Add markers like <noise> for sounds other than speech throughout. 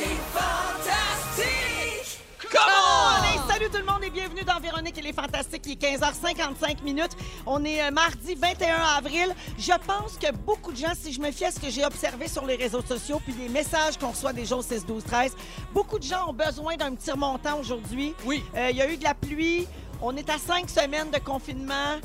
Hey, salut tout le monde et bienvenue dans Véronique et les Fantastiques. Il est 15h55 minutes. On est euh, mardi 21 avril. Je pense que beaucoup de gens, si je me fie à ce que j'ai observé sur les réseaux sociaux puis les messages qu'on reçoit des jours 6, 12, 13, beaucoup de gens ont besoin d'un petit remontant aujourd'hui. Oui. Euh, Il y a eu de la pluie. On est à cinq semaines de confinement.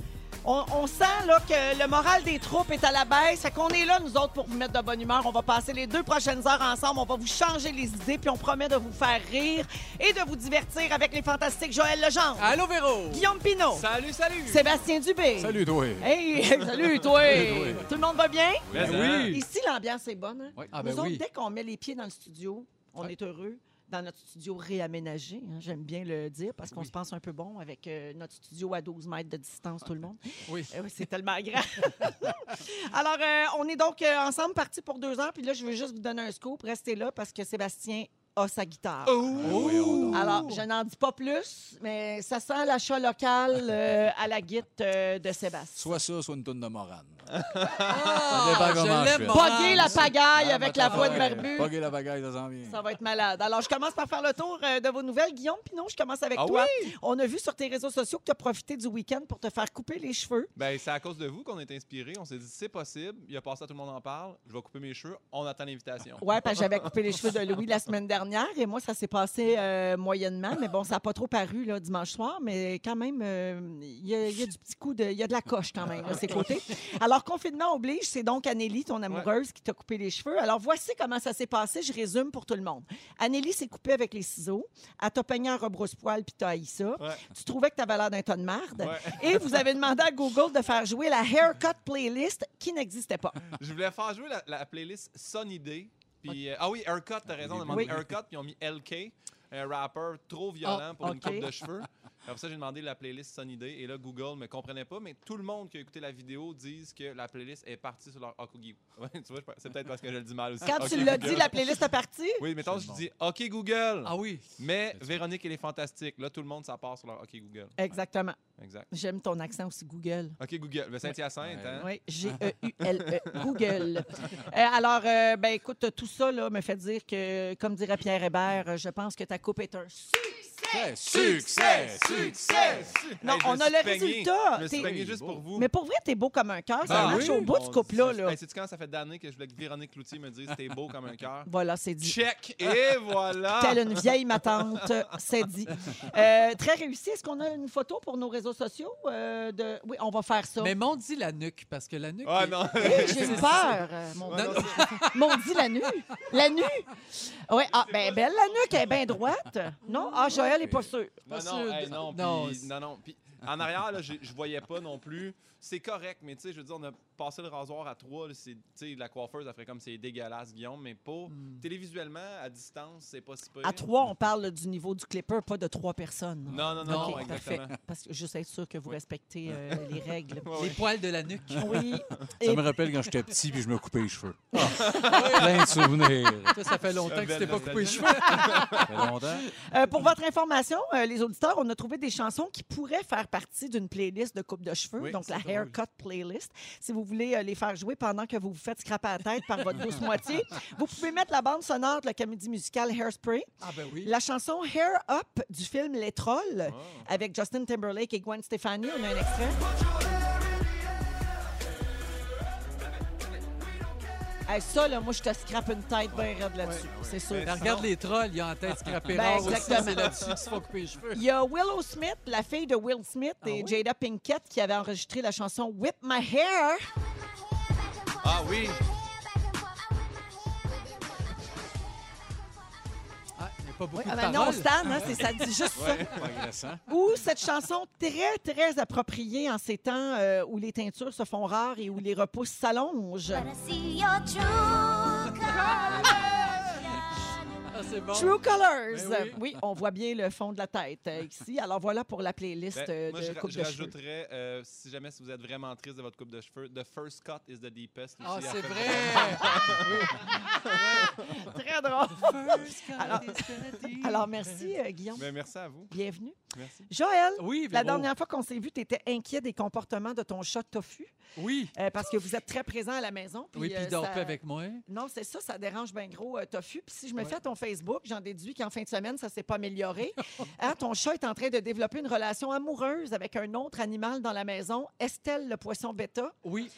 On, on sent là, que le moral des troupes est à la baisse. Fait qu'on est là, nous autres, pour vous mettre de bonne humeur. On va passer les deux prochaines heures ensemble. On va vous changer les idées, puis on promet de vous faire rire et de vous divertir avec les fantastiques Joël Legendre, Allô, Véro! Guillaume Pinot, Salut, salut! Sébastien Dubé. Salut, toi. Hey, <laughs> salut, toi. Salut, toi. Tout le monde va bien? Ben oui. Ici, l'ambiance est bonne. hein? Oui. Ah, Nous ben autres, oui. dès qu'on met les pieds dans le studio, on est heureux. Dans notre studio réaménagé, hein, j'aime bien le dire parce qu'on Oui. se pense un peu bon avec euh, notre studio à 12 mètres de distance, tout le monde. <laughs> Oui. Oui, c'est tellement grand. <laughs> Alors, euh, on est donc euh, ensemble partis pour deux heures. Puis là, je veux juste vous donner un scoop. Restez là parce que Sébastien a sa guitare. Oh! Alors, je n'en dis pas plus, mais ça sent l'achat local euh, à la guitare euh, de Sébastien. Soit ça, soit une tonne de morane. <laughs> Ah, dépend comment je l'aime, Pogger la pagaille Ah, avec la ça voix de barbu. Pogger la bagaille, ça s'en vient. Ça va être malade. Alors, je commence par faire le tour euh, de vos nouvelles. Guillaume Pinot, je commence avec Ah toi. On a vu sur tes réseaux sociaux que tu as profité du week-end pour te faire couper les cheveux. Ben, c'est à cause de vous qu'on est inspiré. On s'est dit, c'est possible. Il a passé à tout le monde en parle. Je vais couper mes cheveux. On attend l'invitation. Ouais, parce que j'avais coupé les cheveux de Louis la semaine dernière et moi, ça s'est passé euh, moyennement. Mais bon, ça n'a pas trop paru là, dimanche soir, mais quand même, euh, il y, a- il y a du petit coup de. Il y a de la coche quand même, à ses côtés. Alors, confinement oblige, c'est donc Anélie, ton amoureuse, qui t'a coupé les cheveux. Alors, voici comment ça s'est passé. Je résume pour tout le monde. Anélie s'est coupée avec les ciseaux. Elle t'a peigné en rebrousse-poil puis t'as haï ça. Ouais. Tu trouvais que t'avais l'air d'un ton de marde. Ouais. Et vous avez demandé à Google de faire jouer la haircut playlist qui n'existait pas. Je voulais faire jouer la, la playlist Sunny Day. Puis, euh, ah oui, Haircut, t'as raison. On a demandé Oui. Haircut, puis ils ont mis LK, un rapper trop violent Oh, pour une coupe de cheveux. <laughs> Après ça, j'ai demandé la playlist Sunny Day. Et là, Google me comprenait pas, mais tout le monde qui a écouté la vidéo disent que la playlist est partie sur leur <laughs> Ouais, tu vois, c'est peut-être parce que je le dis mal aussi. Quand OK tu l'as Google. dit, la playlist est partie? Oui, mettons, C'est je bon. dis OK Google. Ah oui. Mais Véronique, elle est fantastique. Là, tout le monde, ça part sur leur OK Google. Exactement. Exact. J'aime ton accent aussi, Google. OK Google. Le Saint-Hyacinthe, Ouais. hein? Oui, G-E-U-L-E, <laughs> Google. Euh, alors, euh, ben écoute, tout ça là, me fait dire que, comme dirait Pierre Hébert, euh, je pense que ta coupe est un succès. Succès! Succès! Non, on a le peigné. résultat. Je me suis juste pour vous. Mais pour vrai, t'es beau comme un cœur. Ça Ah marche oui? au bout du On- couple-là. sais-tu quand ça fait d'années que je voulais que Véronique Cloutier me dise t'es beau comme un cœur? <laughs> Voilà, c'est dit. Check! Et <laughs> voilà! Telle une vieille ma tante, <laughs> c'est dit. Euh, très réussi. Est-ce qu'on a une photo pour nos réseaux sociaux? euh, de... Oui, on va faire ça. Mais m'ont dit la nuque, parce que la nuque. Ah non! Hey, J'ai eu peur, euh, mon M'ont dit la nuque. La nuque. Oui, ah, ben belle, la nuque elle est bien droite. Non? Ah, Joël n'est pas sûr. Non, non, hey, non, en arrière, là, je voyais pas non plus. C'est correct, mais tu sais, je veux dire, on a passé le rasoir à trois. Tu sais, la coiffeuse, elle ferait comme c'est dégueulasse, Guillaume, mais pas. Hmm. Télévisuellement, à distance, c'est pas si pire. À trois, on parle du niveau du clipper, pas de trois personnes. Non, non, non, OK, exactement. parfait. Parce que juste être sûr que vous Oui. respectez euh, <laughs> les règles. Les poils de la nuque. Oui. <laughs> Ça Et- me rappelle quand j'étais petit puis je me coupais les cheveux. <laughs> Plein de souvenirs. Ça, ça fait longtemps que tu t'es pas coupé les cheveux. Ça fait longtemps. Euh, pour votre information, euh, les auditeurs, on a trouvé des chansons qui pourraient faire partie d'une playlist de coupe de cheveux, Oui, donc la. Haircut Playlist. Si vous voulez euh, les faire jouer pendant que vous vous faites scraper la tête par votre douce <laughs> moitié, vous pouvez mettre la bande sonore de la comédie musicale Hairspray, Ah ben oui. la chanson Hair Up du film Les Trolls Oh. avec Justin Timberlake et Gwen Stefani. On a un extrait. Hey, ça, là, moi, je te scrape une tête bien raide là-dessus. C'est sûr. Ben, regarde les trolls, ils ont en tête scrappé Ben. C'est là-dessus qu'ils se font couper les cheveux. Il y a Willow Smith, la fille de Will Smith Ah et oui? Jada Pinkett qui avait enregistré la chanson Whip My Hair. Ah oui! Pas beaucoup Oui, de ah, maintenant, on paroles. stand, hein, c'est- ça dit juste ça. Ou cette chanson très, très appropriée en ces temps euh, où les teintures se font rares et où les repousses s'allongent. C'est bon. True Colors. Ben oui. oui. on voit bien le fond de la tête euh, ici. Alors voilà pour la playlist Ben, euh, moi, de je, coupe je de cheveux. rajouterais, euh, si jamais si vous êtes vraiment triste de votre coupe de cheveux, The First Cut is the Deepest. Ah, aussi, c'est vrai. <laughs> Très drôle. Alors, alors merci, euh, Guillaume. Ben, merci à vous. Bienvenue. Merci. Joël, Oui, la dernière fois qu'on s'est vu, tu étais inquiet des comportements de ton chat Tofu Oui. euh, parce que vous êtes très présent à la maison. Oui, puis euh, il dort ça- plus avec moi. Non, c'est ça, ça dérange bien gros euh, Tofu. Puis si je me Ouais. fie à ton Facebook, j'en déduis qu'en fin de semaine, ça s'est pas amélioré. Hein, ton chat est en train de développer une relation amoureuse avec un autre animal dans la maison, Estelle, le poisson bêta. Oui.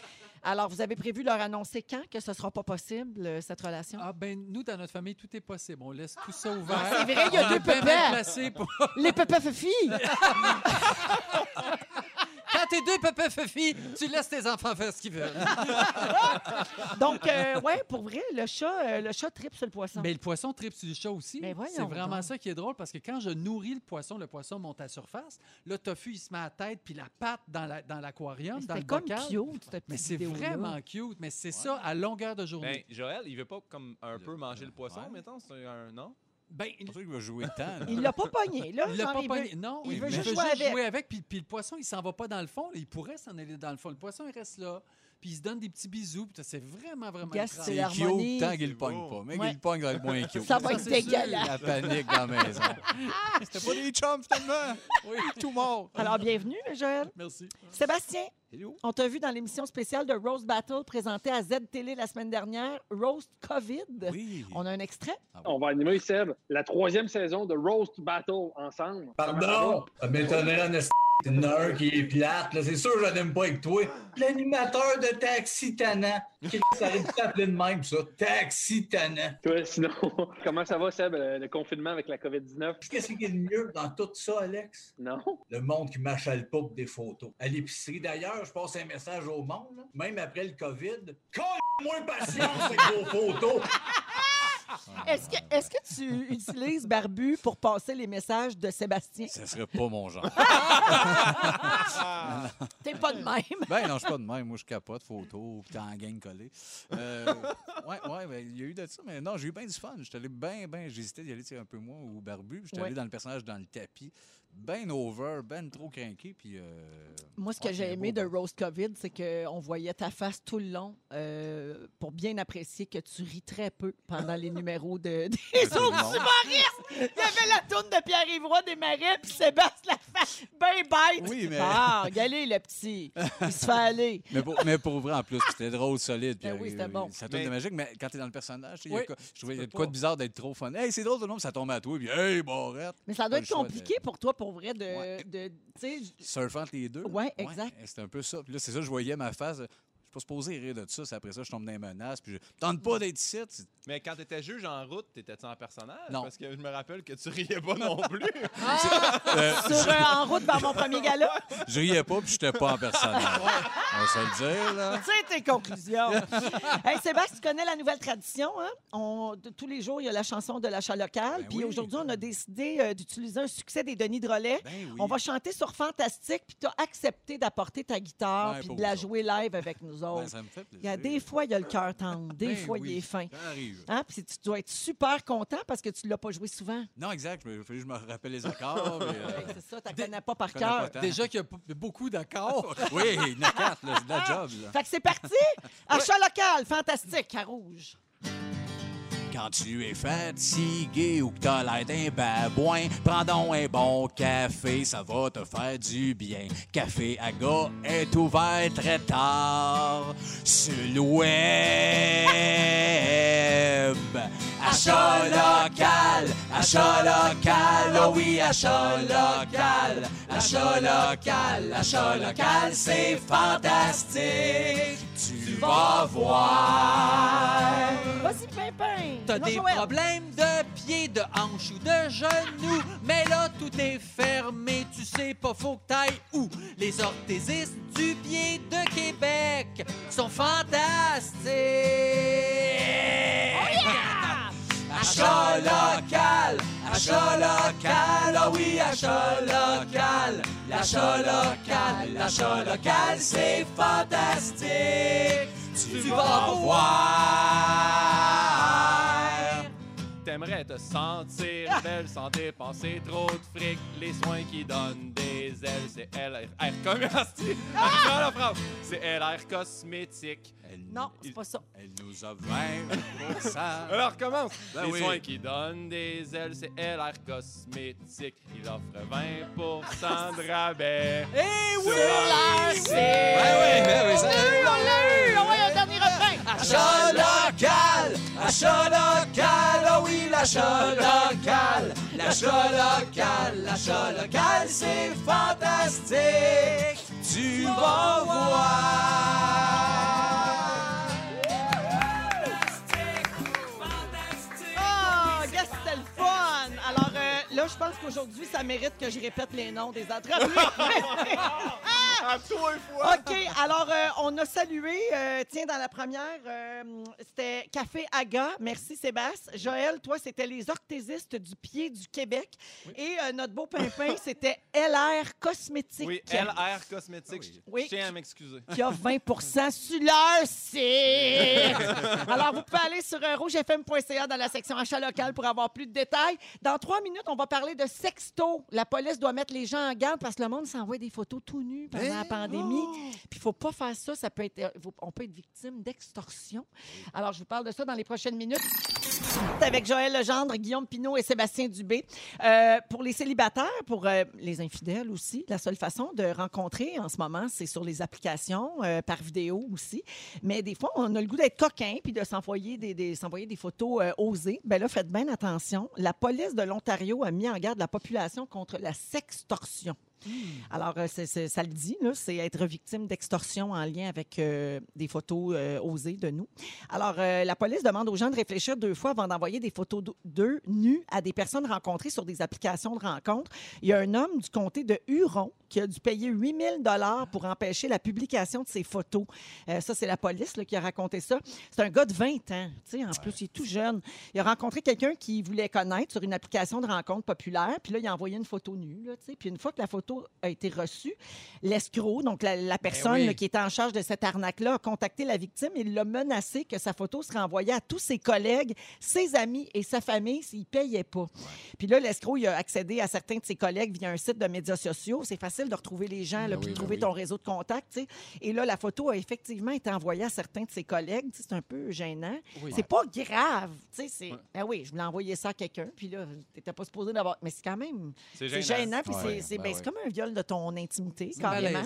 Alors, vous avez prévu leur annoncer quand que ce sera pas possible, euh, cette relation? Ah, ben, nous, dans notre famille, tout est possible. On laisse tout ça ouvert. Ah, c'est vrai, il y a On deux placés pour- Les pépés filles! <laughs> T'es deux pépés Fifi, tu laisses tes enfants faire ce qu'ils veulent. <laughs> Donc, euh, ouais, pour vrai, le chat, euh, le chat tripe sur le poisson. Mais le poisson tripe sur le chat aussi. Ben voyons C'est vraiment donc. ça qui est drôle parce que quand je nourris le poisson, le poisson monte à surface. Le tofu, il se met à la tête puis la patte dans la- dans l'aquarium, dans le comme bocal. cute, cette Mais c'est vidéo-là. vraiment cute. Mais c'est ça à longueur de Ben, journée. Joël, il veut pas comme un peu manger le poisson, Ouais. mettons? C'est un non? Ben, ça qu'il va jouer tant. là. Il l'a pas pogné, là. il l'a pas veut- pogné. Non, il veut mais juste il jouer avec. jouer avec. Puis, puis le poisson, il s'en va pas dans le fond. là. Il pourrait s'en aller dans le fond. Le poisson, il reste là. Puis il se donne des petits bisous. Puis c'est vraiment, vraiment étrange. c'est cute tant qu'il le pogne pas. Mais qu'il le pogne, ça va être moins cute. Ça va être dégueulasse. La panique dans la maison. <laughs> C'était pas des chums, finalement. Oui. Tout mort. Alors, bienvenue, Joël. Merci. Sébastien, Hello. on t'a vu dans l'émission spéciale de Roast Battle présentée à Z-Télé la semaine dernière, Roast COVID. Oui. On a un extrait. On va animer, Seb, la troisième saison de Roast Battle ensemble. Pardon, ça m'étonnerait en esti. Il y en a un qui est plate, là. C'est sûr que je n'aime pas avec toi. L'animateur de Taxi Tana. Qui ça aurait dû t'appeler de même, ça? Taxi Tana. Toi, sinon, <laughs> comment ça va, Seb, le, le confinement avec la COVID-19? Qu'est-ce qui est le mieux dans tout ça, Alex? Non? Le monde qui m'achale pas pour des photos. À l'épicerie, d'ailleurs, je passe un message au monde, là. même après le COVID. moins patience avec vos photos. <laughs> Est-ce que, est que tu utilises Barbu pour passer les messages de Sébastien? Ce serait pas mon genre. <laughs> T'es pas de même. Ben non, je suis pas de même. Moi, je capote, photo, puis t'es en gang collé. Euh, <laughs> ouais, ouais, ben, il y a eu de ça, mais non, j'ai eu bien du fun. J'étais allé bien, bien, j'hésitais d'y aller tu sais, un peu moins au barbu. puis J'étais Ouais. allé dans le personnage dans le tapis. Ben over, ben trop craqué, puis... euh, Moi, ce que j'ai aimé beau, de ben. Roast COVID, c'est qu'on voyait ta face tout le long euh, pour bien apprécier que tu ris très peu pendant les numéros de, des <laughs> autres humoristes. Il y avait la tourne de Pierre-Yvroy des Marais, puis Sébastien la face bien bête. Oui, mais- Ah, regardez, le petit. Il se fait aller. <laughs> Mais pour, mais pour vrai, en plus, c'était drôle, solide. Ben puis, oui, c'était bon. Ça tourne Mais- de magique, mais quand t'es dans le personnage, il y a Oui, quoi- je trouvais quoi de bizarre d'être trop fun. Hey, c'est drôle, tout le monde, ça tombe à toi, puis hey, barrette. Mais ça doit être compliqué pour toi, pour vrai, de. Ouais. de tu sais, Surfant les deux. Ouais, exact. C'était un peu ça. Puis là, c'est ça, je voyais ma face. Pas supposé rire de ça. C'est après ça, je tombe dans les menaces. Puis je tente pas d'être ici. Mais quand t'étais juge en route, t'étais-tu en personnage? Non. Parce que je me rappelle que tu riais pas non <laughs> plus. Euh, sur, euh, en route vers mon premier gala? <laughs> je riais pas, puis j'étais pas en personnage. On va se le dire, là. Tu sais tes conclusions. <laughs> hey, Sébastien, tu connais la nouvelle tradition, hein? On, tous les jours, il y a la chanson de l'achat local. Ben puis oui. aujourd'hui, on a décidé euh, d'utiliser un succès des Denis Drolet. Ben oui. On va chanter sur Fantastique, puis tu as accepté d'apporter ta guitare Ouais, puis de la jouer live avec nous Ben, autres. ça me fait plaisir. Il y a des fois, il y a le cœur tendre. Des Ben fois, oui, il est fin. Ça arrive. Hein? Puis tu dois être super content parce que tu ne l'as pas joué souvent. Non, exact. Il fallait que je me rappelle les accords. mais, euh, Ouais, c'est ça, tu ne connais pas par cœur. Déjà qu'il y a beaucoup d'accords. <laughs> Oui, il y en a quatre, là, c'est de la job. Là. Fait que c'est parti. <laughs> Achat local, fantastique, à rouge. Quand tu es fatigué ou que t'as l'air d'un babouin, prends donc un bon café, ça va te faire du bien. Café Aga est ouvert très tard sur le web. Achat local, achat local, oh oui, achat local, achat local, achat local, c'est fantastique. Tu vas voir. Vas-y, Pimpin. T'as des Joël. problèmes de pieds, de hanches ou de genoux, mais là tout est fermé, tu sais pas faut que t'ailles où. Les orthésistes du pied de Québec sont fantastiques. Achat local, achat local, oh oui, achat local, l'achat local, l'achat local, c'est fantastique. Tu vas voir. T'es T'aimerais te sentir belle sans dépenser trop de fric. Les soins qui donnent des ailes, c'est LR. <laughs> C'est? Encore la phrase. C'est LR cosmétique. Elle, Non, c'est pas ça. Elle nous a 20 Alors <laughs> recommence. Ben les oui. soins qui donnent des ailes, c'est LR cosmétique. Il offre 20% de rabais. Eh oui! Sur leur c'est... Ben oui, ben oui, ça- On l'a eu, on l'a eu! On va y un dernier refrain! Achat local! Achat local! Oh l'achat local! L'achat local! L'achat local, c'est fantastique! Tu vas voir! Yes, c'était le fun! Alors euh, là, je pense qu'aujourd'hui, ça mérite que je répète les noms des entreprises. <laughs> <laughs> À toi une fois. OK, alors euh, on a salué, euh, tiens, dans la première, euh, c'était Café Aga. Merci Sébastien. Joël, toi, c'était les orthésistes du pied du Québec. Et notre beau pimpin, <laughs> c'était LR Cosmétique. Oui, LR cosmétique. Oui. Je tiens à m'excuser. qui a 20 sur leur site. <laughs> Alors, vous pouvez aller sur rougefm.ca dans la section achat local pour avoir plus de détails. Dans trois minutes, on va parler de sexto. La police doit mettre les gens en garde parce que le monde s'envoie des photos tout nus pendant la pandémie. Puis il faut pas faire ça. ça peut être, euh, on peut être victime d'extorsion. Alors, je vous parle de ça dans les prochaines minutes. Avec Joël Legendre, Guillaume Pinot et Sébastien Dubé. Euh, pour les célibataires, pour euh, les infidèles aussi, la seule façon de rencontrer en ce moment, c'est sur les applications, euh, par vidéo aussi. Mais des fois, on a le goût d'être coquin puis de s'envoyer des, des- s'envoyer des photos osées. Ben là, faites bien attention. La police de l'Ontario a mis en garde la population contre la sextorsion. Alors, c'est- c'est- ça le dit, c'est être victime d'extorsion en lien avec euh, des photos euh, osées de nous. Alors, euh, la police demande aux gens de réfléchir deux fois avant d'envoyer des photos d'eux- d'eux nus à des personnes rencontrées sur des applications de rencontres. Il y a un homme du comté de Huron qui a dû payer 8000 dollars pour empêcher la publication de ses photos. Euh, ça, c'est la police là, qui a raconté ça. C'est un gars de 20 ans. tu sais, En plus, il est tout jeune. Il a rencontré quelqu'un qui voulait connaître sur une application de rencontre populaire. Puis là, il a envoyé une photo nue. Là, tu sais. puis une fois que la photo a été reçue, l'escroc, donc la, la personne oui. là, qui était en charge de cette arnaque-là, a contacté la victime et l'a menacé que sa photo serait envoyée à tous ses collègues, ses amis et sa famille s'il ne payait pas. Puis là, l'escroc, il a accédé à certains de ses collègues via un site de médias sociaux. C'est facile de retrouver les gens, là, Ben puis oui, de ben trouver oui. ton réseau de contacts. tu sais. Et là, la photo a effectivement été envoyée à certains de ses collègues. C'est un peu gênant. Oui. C'est pas grave. C'est... Ben oui, je voulais envoyer ça à quelqu'un, puis là, t'étais pas supposé d'avoir... Mais c'est quand même... C'est gênant. gênant, puis Ouais, c'est, ben comme un viol de ton intimité, C'est carrément.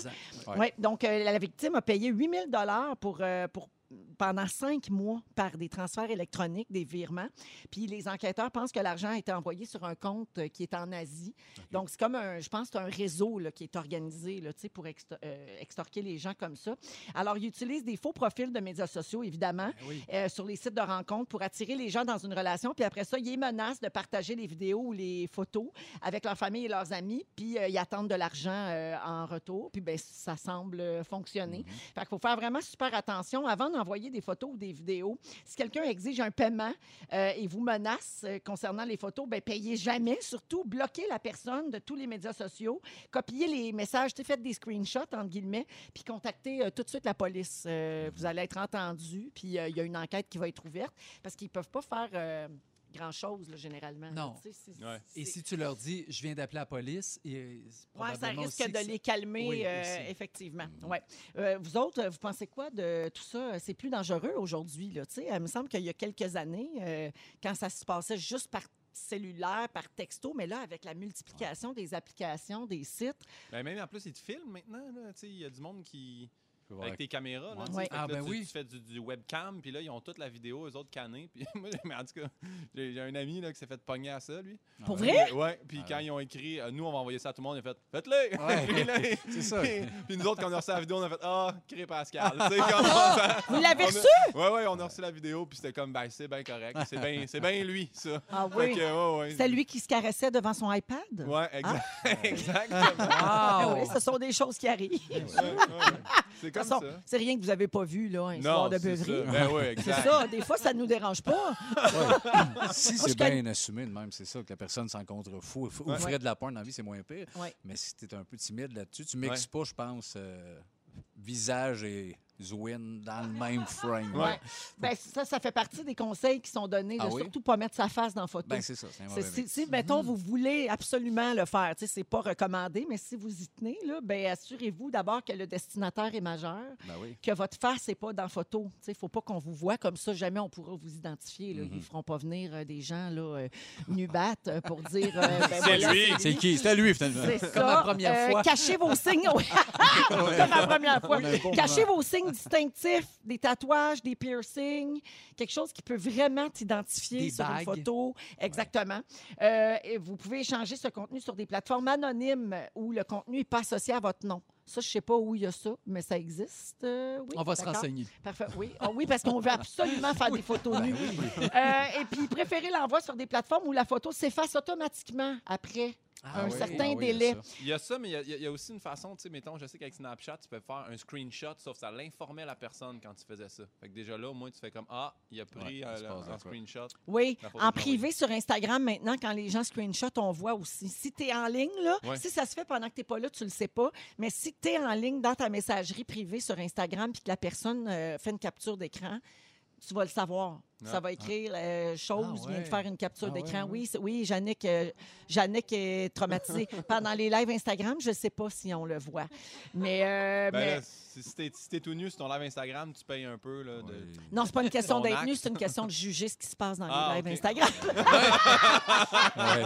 Ouais. Ouais, donc, euh, la victime a payé 8000 dollars pour, euh, pour pendant cinq mois par des transferts électroniques, des virements. Puis les enquêteurs pensent que l'argent a été envoyé sur un compte euh, qui est en Asie. Donc, c'est comme un, je pense, c'est un réseau là, qui est organisé là, pour exto- euh, extorquer les gens comme ça. Alors, ils utilisent des faux profils de médias sociaux, évidemment, oui. euh, sur les sites de rencontres pour attirer les gens dans une relation. Puis après ça, ils les menacent de partager les vidéos ou les photos avec leur famille et leurs amis. Puis euh, ils attendent de l'argent euh, en retour. Puis ben, ça semble fonctionner. Fait qu'il faut faire vraiment super attention avant d'envoyer des photos ou des vidéos. Si quelqu'un exige un paiement euh, et vous menace euh, concernant les photos, ben payez jamais. Surtout, bloquez la personne de tous les médias sociaux. Copiez les messages, faites des screenshots, entre guillemets, puis contactez euh, tout de suite la police. Vous allez être entendu, puis il y a une enquête qui va être ouverte parce qu'ils peuvent pas faire grand-chose, généralement. Non. Tu sais, c'est- Ouais. Et si tu leur dis, je viens d'appeler la police, et euh, Ouais, ça risque de les calmer, Oui, euh, effectivement. Ouais. Euh, vous autres, vous pensez quoi de tout ça? C'est plus dangereux aujourd'hui. là, tu sais. Il me semble qu'il y a quelques années, euh, quand ça se passait juste par cellulaire, par texto, mais là, avec la multiplication des applications, des sites, Ben, même en plus, ils te filment maintenant. là, tu sais, Il y a du monde qui. Peux voir Avec tes caméras. Là, Ouais. tu sais, Ouais. fait que Ah, là, ben tu, oui. tu fais du, du webcam, puis là, ils ont toute la vidéo, eux autres cannés. <laughs> Puis moi, mais en tout cas, j'ai j'ai un ami là, qui s'est fait pogner à ça, lui. pour vrai? Ouais, puis Ah quand ouais. ils ont écrit, euh, nous, on va envoyer ça à tout le monde, ils ont fait Faites-le Ouais. <laughs> Puis là, <laughs> C'est ça. puis, puis nous autres, quand on a reçu la vidéo, on a fait Ah, crée Pascal. Tu sais, comme ça- Vous l'avez on a- reçu? Ouais, ouais, on a reçu la vidéo, puis c'était comme Ben, c'est bien correct. C'est bien c'est bien lui, ça. Ah Fait oui. que, ouais, ouais. C'est lui qui se caressait devant son iPad? Ouais, exact. exactement. Ah oui, ce sont des choses qui arrivent. Ouais, ouais. C'est De comme façon, ça. c'est rien que vous n'avez pas vu, là, un soir de c'est beuverie. ça. Ben oui, C'est ça, des fois, ça ne nous dérange pas. Si c'est connais- bien assumé de même, c'est ça, que la personne s'en contrefou. Ou Ouais. ferait de la porn dans la vie, c'est moins pire. Ouais. Mais si tu es un peu timide là-dessus, tu mixes pas, je pense, euh, visage et Zwin dans le même frame. Ouais. Ben, ça, ça fait partie des conseils qui sont donnés de Ah oui? surtout pas mettre sa face dans la photo. Ben, c'est ça. C'est Si, si, mettons, vous voulez absolument le faire, tu sais, c'est pas recommandé, mais si vous y tenez, là, ben, assurez-vous d'abord que le destinataire est majeur, Ben oui. que votre face n'est pas dans la photo. Il ne faut pas qu'on vous voit comme ça. Jamais on pourra vous identifier. Là. Ils ne feront pas venir euh, des gens là, euh, nubat euh, pour dire. euh, ben, C'est voilà, lui. C'est qui? C'était lui, finalement. c'est ça. Comme la première Euh, fois. Cachez vos signes. <laughs> Oui. Comme la première fois. Cachez vos signes distinctifs, des tatouages, des piercings, quelque chose qui peut vraiment t'identifier sur une photo. Exactement. Euh, et vous pouvez échanger ce contenu sur des plateformes anonymes où le contenu n'est pas associé à votre nom. Ça, je ne sais pas où il y a ça, mais ça existe. Euh, oui, On va se renseigner. Parfait. Oui, Ah oui parce qu'on veut <laughs> absolument faire des photos nues. Euh, et puis, préférez l'envoi sur des plateformes où la photo s'efface automatiquement après Ah un oui. certain Ah oui, délai. Il y a ça, mais il y a- y, aussi une façon, tu sais, mettons, je sais qu'avec Snapchat, tu peux faire un screenshot, sauf que ça l'informait la personne quand tu faisais ça. Fait que déjà là, au moins, tu fais comme Ah, il a pris Ouais, euh, un screenshot. Oui, en Chloé. privé sur Instagram, maintenant, quand les gens screenshot, on voit aussi. Si tu es en ligne, là, Ouais. si ça se fait pendant que tu n'es pas là, tu le sais pas. Mais si tu es en ligne dans ta messagerie privée sur Instagram puis que la personne euh, fait une capture d'écran, tu vas le savoir. Ça Ah. va écrire euh, chose, Ah vient de ouais. faire une capture Ah ouais, d'écran. ouais. Oui, oui, Jannick, euh, Jannick est traumatisée. <laughs> Pendant les lives Instagram, je ne sais pas si on le voit. Mais, euh, Ben mais- là, si si t'es si t'es tout nu sur ton live Instagram, tu payes un peu. Là, de... Ouais. non, c'est pas une question d'être nu, c'est une question de juger ce qui se passe dans Ah, les lives ok. Instagram. <laughs> Ouais.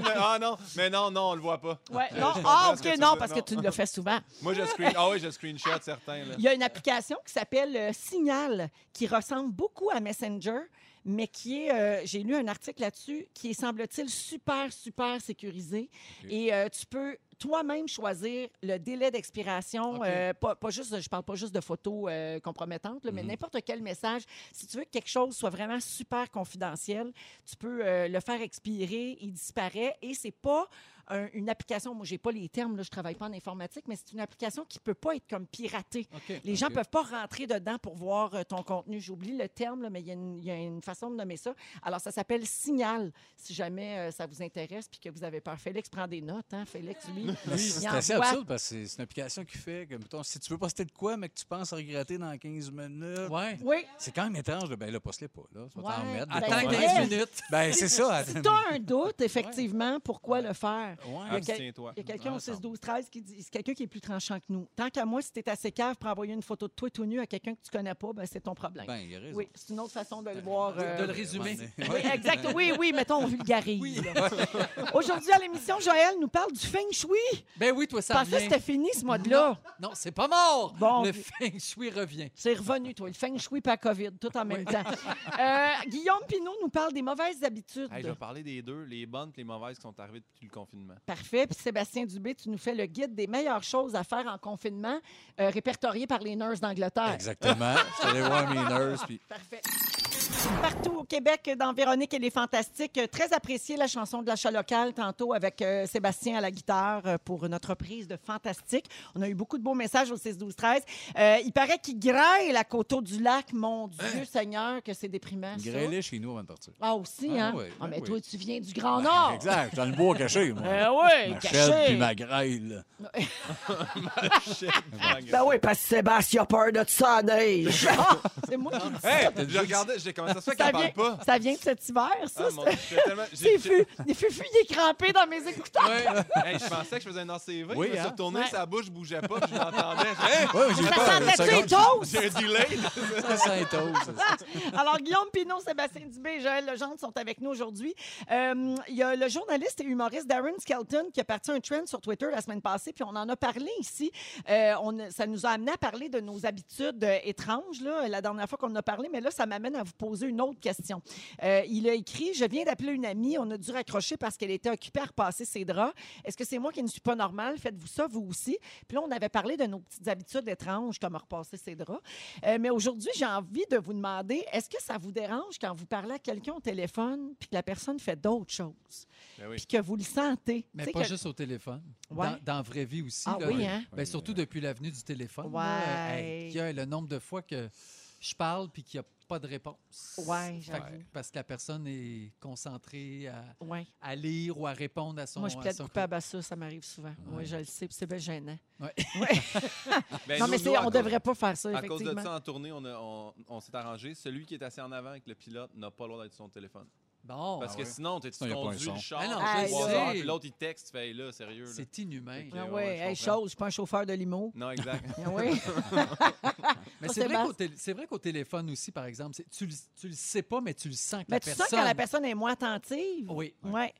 De- Ah non, mais non, non, on le voit pas. Ouais, non, <laughs> ah, OK, non, veux- parce que tu le fais souvent. Moi, je screen... Ah oui, je screenshot certains. Là. Il y a une application qui s'appelle euh, Signal, qui ressemble beaucoup à Messenger, mais qui est, euh, j'ai lu un article là-dessus, qui est, semble-t-il, super, super sécurisé. Et euh, tu peux toi-même choisir le délai d'expiration. OK. euh, pas, pas juste, je parle pas juste de photos euh, compromettantes, là, mais Mhm. n'importe quel message. Si tu veux que quelque chose soit vraiment super confidentiel, tu peux le faire expirer, il disparaît et c'est pas un- une application, moi j'ai pas les termes, là, je travaille pas en informatique, mais c'est une application qui peut pas être comme piratée. Les gens OK. peuvent pas rentrer dedans pour voir euh, ton contenu. J'oublie le terme, là, mais il y, a une- il y a une façon de nommer ça. Alors, ça s'appelle Signal, si jamais euh, ça vous intéresse puis que vous avez peur. Félix prend des notes, hein? Félix, lui, il C'est assez absurde parce que c'est une application qui fait que, mettons, si tu veux poster de quoi, mais que tu penses regretter dans 15 minutes, Ouais. Oui, c'est quand même étrange. de, Ben là, poste-les pas. Là. Tu vas t'en Ouais. mettre. Attends ouais. 15 minutes. Ben, c'est ça. si tu as un doute, effectivement, pourquoi le faire? Ouais. Il y a quel- Abstiens-toi. Il y a quelqu'un au ça- 6, 12, 13 qui dit c'est quelqu'un qui est plus tranchant que nous. Tant qu'à moi, si tu es assez cave pour envoyer une photo de toi tout nu à quelqu'un que tu connais pas, ben, c'est ton problème. Ben, il a raison. oui, c'est une autre façon de le voir. De, euh, de le résumer. <laughs> Oui, exact. Oui, oui, mettons, on vulgarise. Aujourd'hui, à l'émission, Joël nous parle du feng shui. Ben oui, toi, ça que revient. c'était fini, ce mode-là. Non, c'est pas mort. Bon. Le feng shui revient. C'est revenu, toi. Le feng shui pas COVID, tout en même temps. Euh, Guillaume Pinot nous parle des mauvaises habitudes. Hey, je vais parler des deux, les bonnes et les mauvaises qui sont arrivées depuis le confinement. Parfait. Puis Sébastien Dubé, tu nous fais le guide des meilleures choses à faire en confinement, euh, répertorié par les nurses d'Angleterre. Exactement. Je suis allé voir mes nurses. Puis... <laughs> Parfait. Partout au Québec, dans Véronique et les Fantastiques, euh, très apprécié la chanson de l'achat local tantôt avec euh, Sébastien à la guitare euh, pour notre reprise de Fantastique. On a eu beaucoup de beaux messages au 6 12 13. Euh, il paraît qu'il graille la coteau du lac, mon Dieu Seigneur, que c'est déprimant. ça. Grêlé chez nous avant de partir. Ah aussi, Ah hein? oui, ah, ben mais oui. toi, tu viens du Grand Nord. Exact. Dans le bois caché, moi. <laughs> Euh, oui, ma caché. chaîne puis ma grêle. Ben oui, parce que Sébastien a peur de ça, neige. Ah, <laughs> c'est moi qui dis ça. Hey, je regardais, j'ai comment ça se fait Ça qu'elle vient, parle pas? ça vient de cet hiver, ça. Ah, c'est- mon Dieu, j'étais tellement- j'ai- C'est j'ai- fu, des fufuyers crampés dans mes écouteurs. Hey, je pensais que je faisais un ACV. Oui, je me suis hein? retourné, Ouais. sa bouche bougeait pas, puis je l'entendais. Hey, Ouais, j'ai Ça sentait-tu les seconde. toasts? J'ai un delay. Ça sent toast. <laughs> Alors, Guillaume Pinot, Sébastien Dubé et Joël Legendre sont avec nous aujourd'hui. Euh, Il y a le journaliste et humoriste Darren Skelton qui a parti un trend sur Twitter la semaine passée, puis on en a parlé ici. Euh, on, a- ça nous a amené à parler de nos habitudes euh, étranges, là, la dernière fois qu'on en a parlé, mais là, ça m'amène à vous poser une autre question. Euh, il a écrit Je viens d'appeler une amie, on a dû raccrocher parce qu'elle était occupée à repasser ses draps. Est-ce que c'est moi qui ne suis pas normale? Faites-vous ça, vous aussi Puis là, on avait parlé de nos petites habitudes étranges, comme repasser ses draps. Euh, mais aujourd'hui, j'ai envie de vous demander est-ce que ça vous dérange quand vous parlez à quelqu'un au téléphone puis que la personne fait d'autres choses? Ben oui. puis que vous le sentez Mais pas que- juste au téléphone. Ouais. Dans, dans la vraie vie aussi. Ah là. oui, hein? Ben, surtout depuis l'avenue du téléphone. là. Ouais. Le nombre de fois que je parle puis qu'il n'y a pas de réponse. Ouais, j'avoue. Parce que la personne est concentrée à, Ouais. à lire ou à répondre à son. Moi, je plaide coupable à ça, ça m'arrive souvent. Oui, je le sais, puis c'est bien gênant. Ouais. Ouais. <laughs> <laughs> Ben, non, nous- mais nous, on cause- devrait pas faire ça, À cause de ça, en tournée, on, a- on- on s'est arrangé. Celui qui est assis en avant avec le pilote n'a pas le droit d'être sur son téléphone. Bon, Parce Ah que ouais. sinon, tu un conduis son. le char, Ah non, je trois sais. heures, puis l'autre, il texte, fait là, sérieux. c'est inhumain. Ok. Ah Ouais, ouais, ouais, je hey, comprends. chose, je suis pas un chauffeur de limo. Non, exact. Ah oui. <laughs> Mais c'est vrai, qu'au vrai téléphone aussi, par exemple, c'est- tu, le- tu le sais pas, mais tu le sens que Mais la tu sens quand la personne est moins attentive. Oui. Ouais.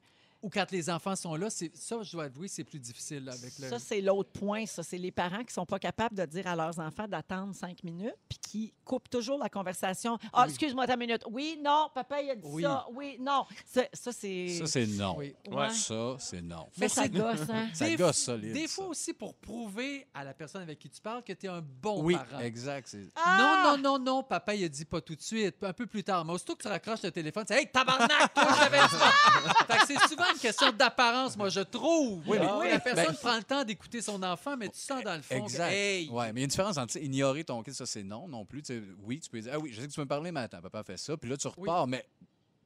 Ou quand les enfants sont là, c'est ça, je dois avouer, c'est plus difficile avec le. Ça, c'est l'autre point. Ça, c'est les parents qui sont pas capables de dire à leurs enfants d'attendre cinq minutes, puis qui coupent toujours la conversation. Ah, Oui. excuse-moi ta minute. Oui, non, papa, il a dit Oui. ça. Oui, non. Ça, c'est. Ça, c'est non. Oui. Ouais. Ça, c'est non. Mais ça c'est- gosse, hein? Ça Des- gosse solide. Des ça. fois aussi pour prouver à la personne avec qui tu parles que tu es un bon Oui, parent. exact. c'est- Ah! Non, non, non, non, papa, il a dit pas tout de suite, un peu plus tard. Mais aussitôt que tu raccroches le téléphone, c'est Hey, tabarnak, toi, j'avais dit ça. Fait que c'est souvent une question d'apparence, moi, je trouve. Oui, mais- Ah, oui. La personne Ben- prend le temps d'écouter son enfant, mais tu sens dans le fond Exact. que, hey, Ouais, mais il y a une différence entre ignorer ton kid, ça c'est non non plus. Oui, tu peux dire Ah oui, je sais que tu peux me parler, mais attends, papa fait ça. Puis là, tu repars, mais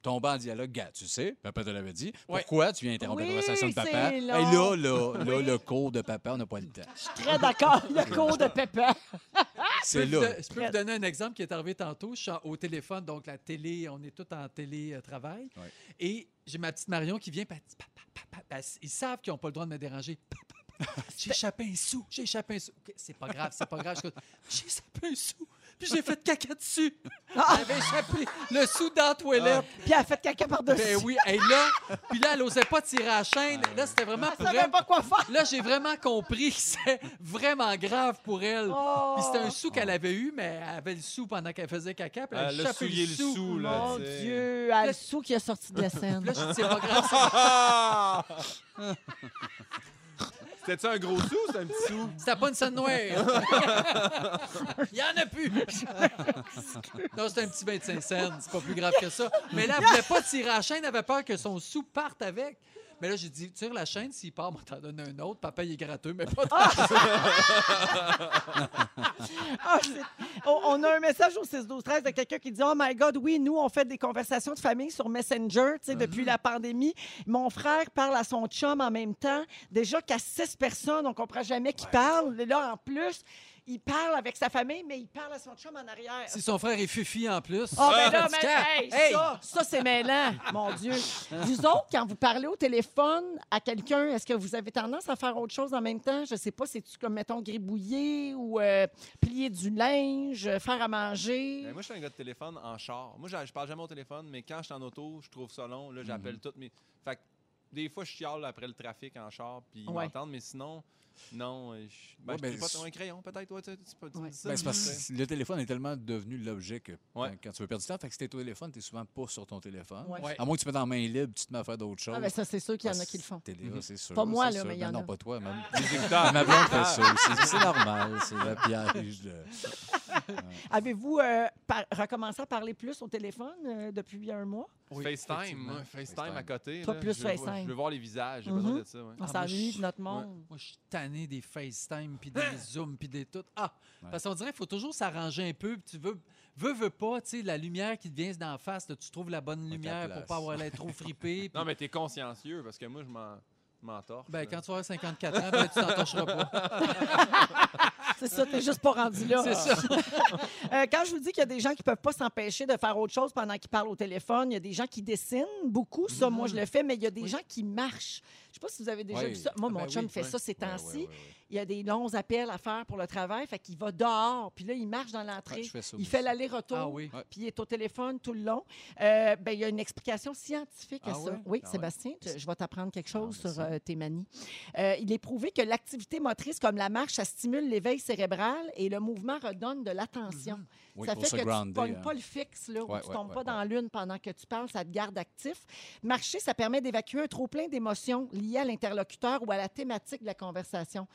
tomber en dialogue, gars, tu sais, papa te l'avait dit. Pourquoi tu viens interrompre Oui, la conversation de papa? long. là, là, là, le cours de papa, on n'a pas le temps. Je suis très d'accord. Le cours de Pépin. <laughs> C'est Je peux, là. je peux vous donner un exemple qui est arrivé tantôt. Je suis au téléphone, donc la télé, on est tous en télé-travail. Ouais. Et j'ai ma petite Marion qui vient, Papa, papa, papa. Ils savent qu'ils n'ont pas le droit de me déranger. Papa, <laughs> papa, J'ai échappé un sou, j'ai échappé un sou. C'est pas grave, c'est pas grave. J'ai échappé un sou, puis j'ai fait caca dessus. Elle avait échappé le sou dans la toilette. Puis elle a fait caca par-dessus. Ben oui, et là, puis là, elle n'osait pas tirer à la chaîne. Là, c'était vraiment Elle pour savait elle. pas quoi faire. Là, j'ai vraiment compris que c'était vraiment grave pour elle. Oh! Puis c'était un sou qu'elle avait eu, mais elle avait le sou pendant qu'elle faisait caca. Puis elle a Elle a échappé souillé le le sou. sou, là. Mon. Dieu, elle le sou qui est sorti de la scène. Puis là, je dis, c'est pas grave. <laughs> c'est- C'était-tu un gros sou ou c'était un petit sou? C'était pas une scène noire. <laughs> Il y en a plus. non, c'était un petit 25 cents. C'est pas plus grave que ça. Mais là, elle voulait pas tirer à la chaîne. Elle avait peur que son sou parte avec. Mais là, j'ai dit, tire la chaîne. S'il part, on t'en donne un autre. Papa, il est gratteux, mais pas Ah, c'est- on, on a un message au 6 12 13 de quelqu'un qui dit Oh my God, oui, nous, on fait des conversations de famille sur Messenger tu sais, depuis la pandémie. Mon frère parle à son chum en même temps. Déjà qu'à six personnes, on comprend jamais qui parle. Et Là, en plus, il parle avec sa famille, mais il parle à son chum en arrière. Si son frère est fufi en plus. Oh, ben là, tu mais, captes? hey, Hey! ça, ça c'est mêlant, <laughs> mon Dieu. Vous autres, quand vous parlez au téléphone à quelqu'un, est-ce que vous avez tendance à faire autre chose en même temps? Je sais pas, c'est-tu comme, mettons, gribouiller ou euh, plier du linge, euh, faire à manger? Ben, moi, je suis un gars de téléphone en char. Moi, je parle jamais au téléphone, mais quand je suis en auto, je trouve ça long. Là, j'appelle Mhm. toutes mes. Fait que des fois, je chiale après le trafic en char, puis ils Ouais. m'entendent, mais sinon, non. euh, Je, ben, Ouais, ben, pas un crayon, peut-être. Ouais, tu, tu, tu, tu Ouais. dis ça, Ben, c'est mais parce c'est- que le téléphone est tellement devenu l'objet que Ouais. quand, tu veux perdre du temps, fait que si t'es au téléphone, t'es souvent pas sur ton téléphone. À moins que tu mettes en main libre, tu te mets à faire d'autres choses. Ah, ben ça, c'est sûr qu'il y en a qui le font. Sûr. Pas moi, là, sûr. mais il y Ben non, pas toi, même. <laughs> Écouteurs. Ma blonde fait ça aussi. C'est normal, c'est le piège. De... <laughs> Avez-vous euh, recommencé à parler plus au téléphone euh, depuis un mois? Oui, FaceTime, moi, FaceTime, FaceTime. à côté. Là, plus je veux- FaceTime. Je veux voir les visages, j'ai Mhm. besoin de ça. ouais. On Ah, s'ennuie je- de notre monde. Moi, je suis tanné des FaceTime, puis des <laughs> Zooms, puis des tout. Ah! Ouais. Parce qu'on dirait qu'il faut toujours s'arranger un peu. puis tu veux, veux, veux pas, tu sais, la lumière qui te vient d'en face, là, tu trouves la bonne lumière pour pas avoir l'air trop frippé. <laughs> puis- Non, mais t'es consciencieux, parce que moi, je m'en je m'en torche. Ben, quand tu vas avoir 54 ans, ben, tu t'en torcheras pas. <laughs> C'est ça, t'es juste pas rendu là. C'est ça. Euh, quand je vous dis qu'il y a des gens qui peuvent pas s'empêcher de faire autre chose pendant qu'ils parlent au téléphone, il y a des gens qui dessinent beaucoup. Ça, moi, je le fais, mais il y a des gens qui marchent. Je sais pas si vous avez déjà vu ça. Moi, Ah, mon ben chum oui, fait ça ces temps-ci. ouais. Il y a des longs appels à faire pour le travail, fait qu'il va dehors, puis là, il marche dans l'entrée. Il aussi. fait l'aller-retour, Ah oui. Puis il est au téléphone tout le long. Euh, ben, il y a une explication scientifique à Ah ça. Oui. Sébastien, je vais t'apprendre quelque chose Ah, sur euh, tes manies. Euh, il est prouvé que l'activité motrice comme la marche, ça stimule l'éveil cérébral et le mouvement redonne de l'attention. Oui, ça fait que tu ne hein. pas le fixe, là, tu ouais, tombes ouais, pas ouais. dans l'une pendant que tu parles, ça te garde actif. Marcher, ça permet d'évacuer un trop-plein d'émotions liées à l'interlocuteur ou à la thématique de la conversation.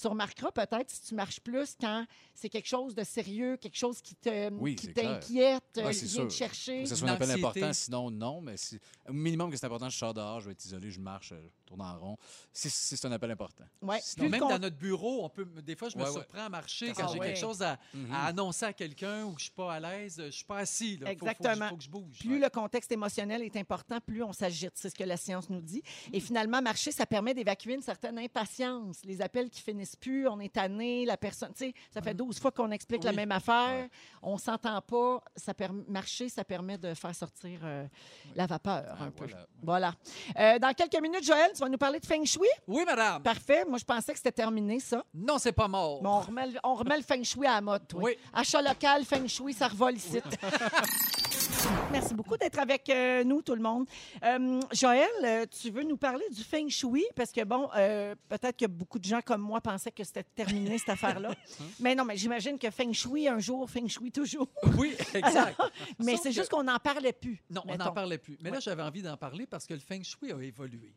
Tu remarqueras peut-être si tu marches plus quand c'est quelque chose de sérieux, quelque chose qui te Oui, qui t'inquiète, Ouais, euh, c'est qui vient te chercher. Que ce soit un appel important, sinon non, mais si, au minimum que c'est important, je sors dehors, je vais être isolé, je marche. Euh, tourne en rond. C'est- C'est un appel important. Ouais. Sinon, Plus même dans notre bureau, on peut. Des fois, je me Ouais, ouais. surprends à marcher Ah quand j'ai ouais. quelque chose à, Mhm. à annoncer à quelqu'un ou que je suis pas à l'aise. Je suis pas assis. Là. Faut- faut que je- Exactement. Faut, que je bouge. Plus le contexte émotionnel est important, plus on s'agite. C'est ce que la science nous dit. Et finalement, marcher, ça permet d'évacuer une certaine impatience. Les appels qui finissent plus, on est tanné, la personne, tu sais, ça fait 12 fois qu'on explique la même affaire, on s'entend pas. Ça permet, marcher, ça permet de faire sortir euh, la vapeur Ah, un peu. voilà. Voilà. Euh, dans quelques minutes, Joël, tu vas nous parler de Feng Shui? Oui, madame. Parfait. Moi, je pensais que c'était terminé, ça. Non, c'est pas mort. Mais on remet, le- on remet le Feng Shui à la mode, toi. Oui. Achat local, Feng Shui, ça revole ici. <laughs> Merci beaucoup d'être avec euh, nous, tout le monde. Euh, Joël, euh, tu veux nous parler du Feng Shui? Parce que, bon, euh, peut-être que beaucoup de gens comme moi pensaient que c'était terminé, cette affaire-là. <laughs> mais non, mais j'imagine que Feng Shui un jour, Feng Shui toujours. <laughs> Oui, exact. mais Sauf c'est que- juste qu'on n'en parlait plus. Non, on mettons. n'en parlait plus. Mais là, j'avais envie d'en parler parce que le feng shui a évolué.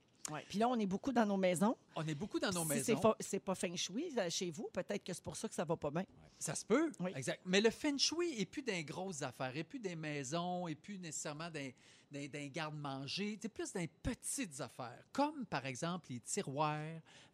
Puis là, on est beaucoup dans nos maisons. On est beaucoup dans nos si maisons. c'est pas Feng Shui euh, chez vous, peut-être que c'est pour ça que ça va pas bien. Ça se peut. Oui. Exact. Mais le feng shui est plus des grosses affaires, et plus des maisons, et plus nécessairement d'un d'un- d'un garde-manger, c'est plus des petites affaires, comme par exemple les tiroirs,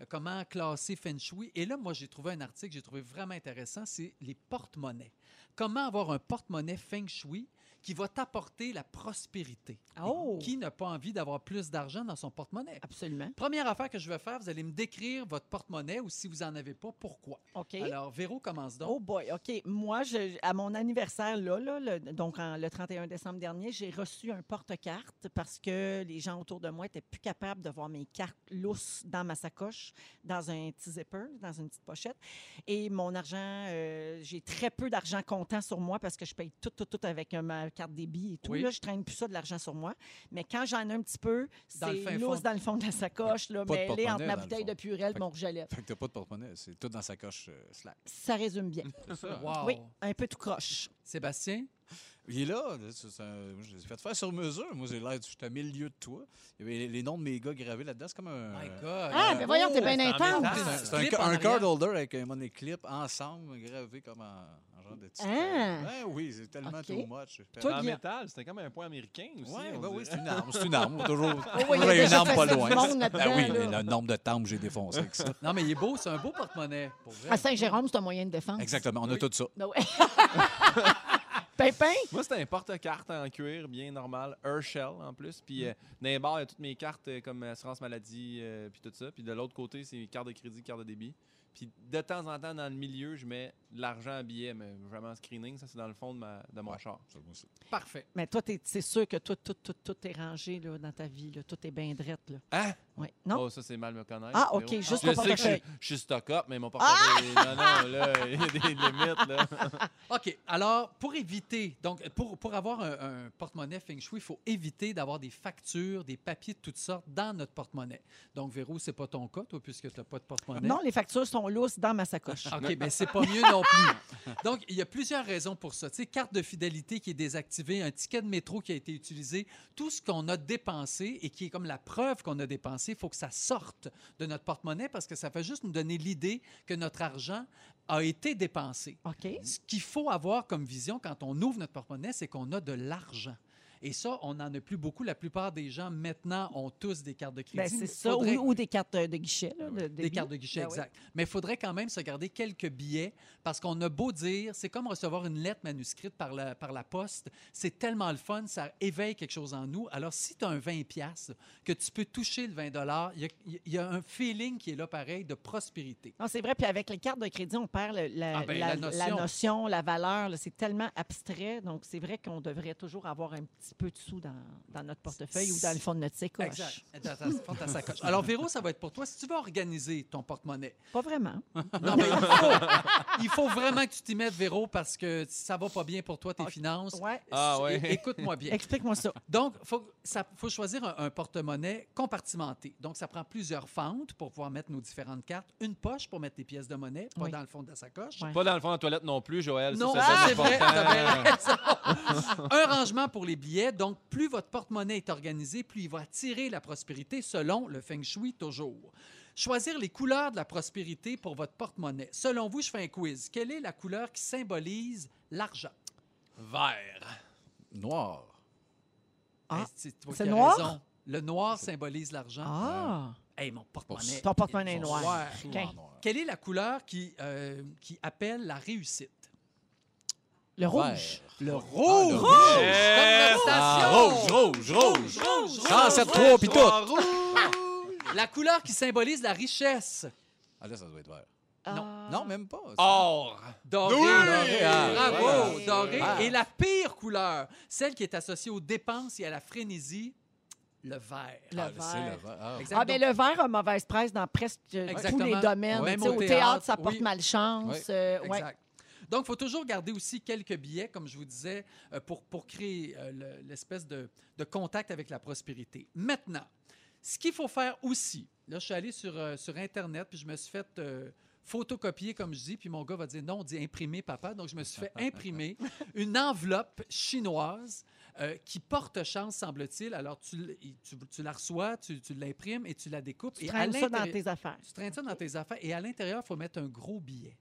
euh, comment classer feng shui. Et là, moi, j'ai trouvé un article que j'ai trouvé vraiment intéressant, c'est les porte-monnaies. Comment avoir un porte-monnaie feng shui qui va t'apporter la prospérité. Oh! Qui n'a pas envie d'avoir plus d'argent dans son porte-monnaie? Absolument. Première affaire que je vais faire, vous allez me décrire votre porte-monnaie ou si vous n'en avez pas, pourquoi. OK. Alors, Véro commence donc. Oh boy, OK. Moi, je- à mon anniversaire, là, là, le- donc en- le 31 décembre dernier, j'ai reçu un porte-carte parce que les gens autour de moi étaient plus capables de voir mes cartes lousses dans ma sacoche, dans un petit zipper, dans une petite pochette. Et mon argent, euh, j'ai très peu d'argent comptant sur moi parce que je paye tout, tout, tout avec ma carte débit et tout. Oui. Là, je traîne plus ça de l'argent sur moi. Mais quand j'en ai un petit peu, c'est fond. dans le fond de la sacoche, là, mais elle est entre ma bouteille de Purel et mon rouge-à-lèvres. Fait que t'as pas de porte-monnaie, c'est tout dans sa coche euh, slack. Ça résume bien. <laughs> Wow. Oui, un peu tout croche. Sébastien? Il est là, c'est- un- moi, je l'ai fait faire sur mesure. Moi, j'ai l'air, je suis à mille lieues de toi. Il y avait les, les noms de mes gars gravés là-dedans. C'est comme un. My God. Ah, ben voyons, t'es bien c'est en intense. c'est un- card holder avec un money clip ensemble, gravé comme en genre de petit. Ah. Ouais, oui, c'est tellement OK. too much. Toi, en métal, c'était comme un point américain aussi. Ouais, ben oui, c'est une arme. C'est une arme. Toujours, oui, il a toujours <laughs> une arme pas loin. Ben oui, le nombre de temps que j'ai défoncé avec ça. Non, mais il est beau, c'est un beau porte-monnaie. Pour vrai. À Saint-Jérôme, c'est un moyen de défense. Exactement, on a tout ça. Ben ouais. <laughs> Pimpin? Moi, c'était un porte-carte en cuir, bien normal, Herschel en plus. Puis Mm. euh, dans les bars, il y a toutes mes cartes euh, comme assurance maladie, euh, puis tout ça. Puis de l'autre côté, c'est mes cartes de crédit, cartes de débit. Puis de temps en temps, dans le milieu, je mets de l'argent en billets, mais vraiment en screening, ça c'est dans le fond de, ma, de mon Ouais. char. Ça. Parfait. Mais toi, t'es- c'est sûr que tout, tout, tout, tout est rangé là, dans ta vie. Là. Tout est bien drette. Là. Hein? Ouais. Non? Oh, ça c'est mal me connaître. Ah, OK, juste je ton sais que je, suis- je suis stock-up, mais mon portefeuille, non, non, là, il y a des limites, là. <laughs> OK. Alors, pour éviter, donc, pour, pour avoir un, un porte-monnaie Feng Shui, il faut éviter d'avoir des factures, des papiers de toutes sortes dans notre porte-monnaie. Donc, Véro, c'est pas ton cas, toi, puisque tu n'as pas de porte-monnaie. Non, les factures sont dans ma sacoche. OK, mais c'est pas mieux non plus. <laughs> Donc, il y a plusieurs raisons pour ça. Tu sais, carte de fidélité qui est désactivée, un ticket de métro qui a été utilisé, tout ce qu'on a dépensé et qui est comme la preuve qu'on a dépensé, il faut que ça sorte de notre porte-monnaie parce que ça fait juste nous donner l'idée que notre argent a été dépensé. OK. Ce qu'il faut avoir comme vision quand on ouvre notre porte-monnaie, c'est qu'on a de l'argent. Et ça, on n'en a plus beaucoup. La plupart des gens, maintenant, ont tous des cartes de crédit. Ben, c'est ça. faudrait- Ou, ou des cartes euh, de guichet. Là, de, des débit. cartes de guichet, Ben oui. exact. Mais il faudrait quand même se garder quelques billets parce qu'on a beau dire, c'est comme recevoir une lettre manuscrite par la, par la poste. C'est tellement le fun, ça éveille quelque chose en nous. Alors, si tu as un 20$, piastres, que tu peux toucher le 20 il y a, il y a un feeling qui est là pareil de prospérité. Non, c'est vrai. Puis avec les cartes de crédit, on perd le- la, Ah, ben, la- la la notion. la valeur. C'est tellement abstrait. Donc, c'est vrai qu'on devrait toujours avoir un petit peu de sous dans, dans notre portefeuille ou dans le fond de notre sacoche. Exact. Dans ta- dans ta sacoche. Alors, Véro, ça va être pour toi. Si tu veux organiser ton porte-monnaie, Pas vraiment. Non, mais il faut, il faut vraiment que tu t'y mettes, Véro, parce que ça va pas bien pour toi, tes finances. Ouais. Ah, ouais. Écoute-moi bien. Explique-moi ça. Donc, il faut, choisir un, un porte-monnaie compartimenté. Donc, ça prend plusieurs fentes pour pouvoir mettre nos différentes cartes. Une poche pour mettre les pièces de monnaie, pas Oui. dans le fond de la sacoche. Ouais. Pas dans le fond de la toilette non plus, Joël. Non, c'est ah, c'est vrai, raison. Un rangement pour les billets. Donc, plus votre porte-monnaie est organisé, plus il va attirer la prospérité selon le feng shui toujours. Choisir les couleurs de la prospérité pour votre porte-monnaie. Selon vous, je fais un quiz. Quelle est la couleur qui symbolise l'argent? Vert. Noir. Ah, c'est noir? raison? Le noir symbolise l'argent. Ah! Hey, mon porte-monnaie. Ton porte-monnaie noir. noir. Quelle est la couleur qui, euh, qui appelle la réussite? Le rouge. Le Ah, rouge! le Rouge! Yes! Comme notre Ah, station! rouge, rouge, rouge. rouge, 107-3 pis tout. Trois rouges. <laughs> La couleur qui symbolise la richesse. Ah, là, ça doit être vert. Ah. Non, même pas. Or. Doré. Oui! Doré. Ah, Bravo, doré. Ah. Et la pire couleur, celle qui est associée aux dépenses et à la frénésie, le vert. Le Ah, vert. le vert. Ah. Exact. Ah, mais Donc, le vert a mauvaise presse dans presque euh, tous Exactement. les domaines. Même au au théâtre, théâtre, ça porte oui. malchance. Oui. euh, ouais. Donc, il faut toujours garder aussi quelques billets, comme je vous disais, euh, pour, pour créer euh, le- l'espèce de, de contact avec la prospérité. Maintenant, ce qu'il faut faire aussi, là, je suis allé sur, euh, sur Internet, puis je me suis fait euh, photocopier, comme je dis, puis mon gars va dire non, on dit imprimer, papa. Donc, je me suis fait <laughs> imprimer une enveloppe chinoise euh, qui porte chance, semble-t-il. Alors, tu, tu, tu la reçois, tu, tu l'imprimes et tu la découpes. Tu et à traînes ça dans tes affaires. tu traînes ça dans tes affaires et à l'intérieur, il faut mettre un gros billet.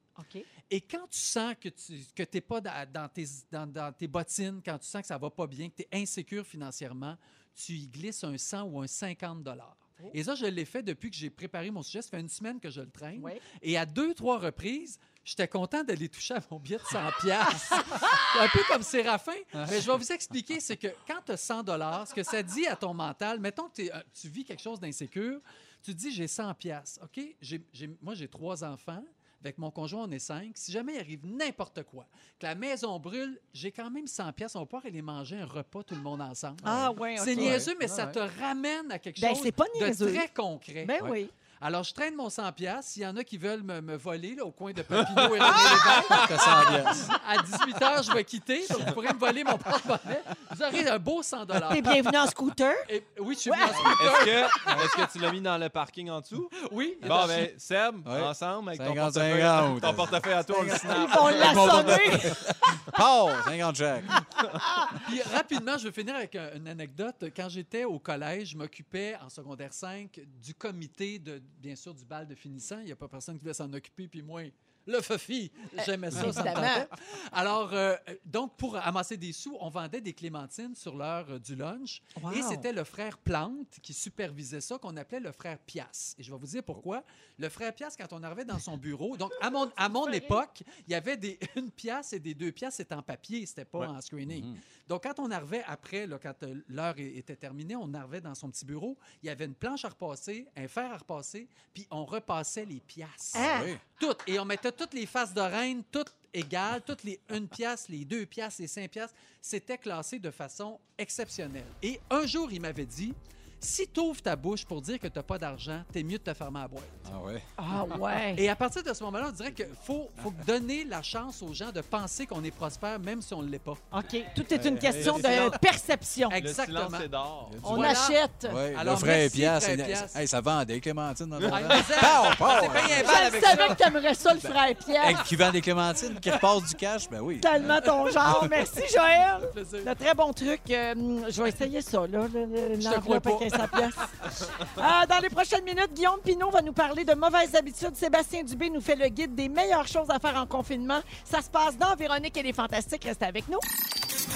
Et quand tu sens que tu que n'es pas dans, tes, dans, dans tes bottines, quand tu sens que ça va pas bien, que tu es insécure financièrement, tu y glisses un 100 ou un 50 dollars. Oh. Et ça, je l'ai fait depuis que j'ai préparé mon sujet. Ça fait une semaine que je le traîne. Oui. Et à deux, trois reprises, j'étais content d'aller toucher à mon billet de 100 pièces. <laughs> un peu comme Séraphin. Mais je vais vous expliquer, c'est que quand tu as 100 dollars, ce que ça dit à ton mental, mettons que euh, tu vis quelque chose d'insécure, tu te dis, j'ai 100 pièces, OK? Moi, j'ai trois enfants. Avec mon conjoint, on est cinq. Si jamais il arrive n'importe quoi, que la maison brûle, j'ai quand même 100 pièces. On va pouvoir aller manger un repas tout le monde ensemble. Ah, ouais, C'est niaiseux, mais ça ouais. te ramène à quelque Ben, chose pas de très concret. Ben Ouais. oui. Alors, je traîne mon 100 pièces. S'il y en a qui veulent me, me voler là, au coin de Papineau et René Lévesque, T'as 100 piastres. à 18 h, je vais quitter. Donc, vous pourrez me voler mon porte-monnaie. Vous aurez un beau 100 T'es bienvenu en scooter. Et- Oui, je suis venu en scooter. Est-ce que, est-ce que tu l'as mis dans le parking en dessous? Oui. Bon, ben, Seb, Ouais. ensemble, avec ton 50, portefeuille, 50. ton portefeuille à toi, on le snap. On l'a sonné. Paul, 50 Jack. <laughs> Puis rapidement, je vais finir avec un- une anecdote. Quand j'étais au collège, je m'occupais en secondaire 5 du comité, de, bien sûr, du bal de finissant. Il n'y a pas personne qui voulait s'en occuper, puis moi, le Fofi, j'aimais ça, ça me. Alors, euh, donc, pour amasser des sous, on vendait des clémentines sur l'heure euh, du lunch. Wow. Et c'était le frère Plante qui supervisait ça, qu'on appelait le frère Pias. Et je vais vous dire pourquoi. Le frère Pias, quand on arrivait dans son bureau, donc à mon, à mon époque, il y avait des <laughs> une pièce et des deux pièces, c'était en papier, c'était pas Ouais. en screening. Mhm. Donc, quand on arrivait après, là, quand euh, l'heure était terminée, on arrivait dans son petit bureau, il y avait une planche à repasser, un fer à repasser, puis on repassait les pièces. Ah. Oui. Toutes. Et on mettait toutes les faces de reine, toutes égales, toutes les une pièce, les deux pièces, les cinq pièces. C'était classé de façon exceptionnelle. Et un jour, il m'avait dit si tu ouvres ta bouche pour dire que tu n'as pas d'argent, t'es mieux de te fermer la boîte. Ah ouais? Ah, ouais. Et à partir de ce moment-là, on dirait qu'il faut, faut donner la chance aux gens de penser qu'on est prospère, même si on ne l'est pas. OK. Tout est une question le de perception. Le silence, Exactement. d'or. On Voilà. achète. Ouais, Alors, le frère merci, Pias. frère c'est- Pias. Hey, ça vend des clémentines dans le Ah, payé un Je savais ça. que t'aimerais ça, le frère Pierre. Hey, qui vend des clémentines, qui repasse du cash, ben oui. Tellement ton <laughs> genre. Merci, Joël. Plaisir. Le très bon truc. euh, je vais essayer ça, là, l'enveloppe sa pièce. Euh, dans les prochaines minutes, Guillaume Pinot va nous parler de mauvaises habitudes. Sébastien Dubé nous fait le guide des meilleures choses à faire en confinement. Ça se passe dans Véronique et les Fantastiques. Restez avec nous.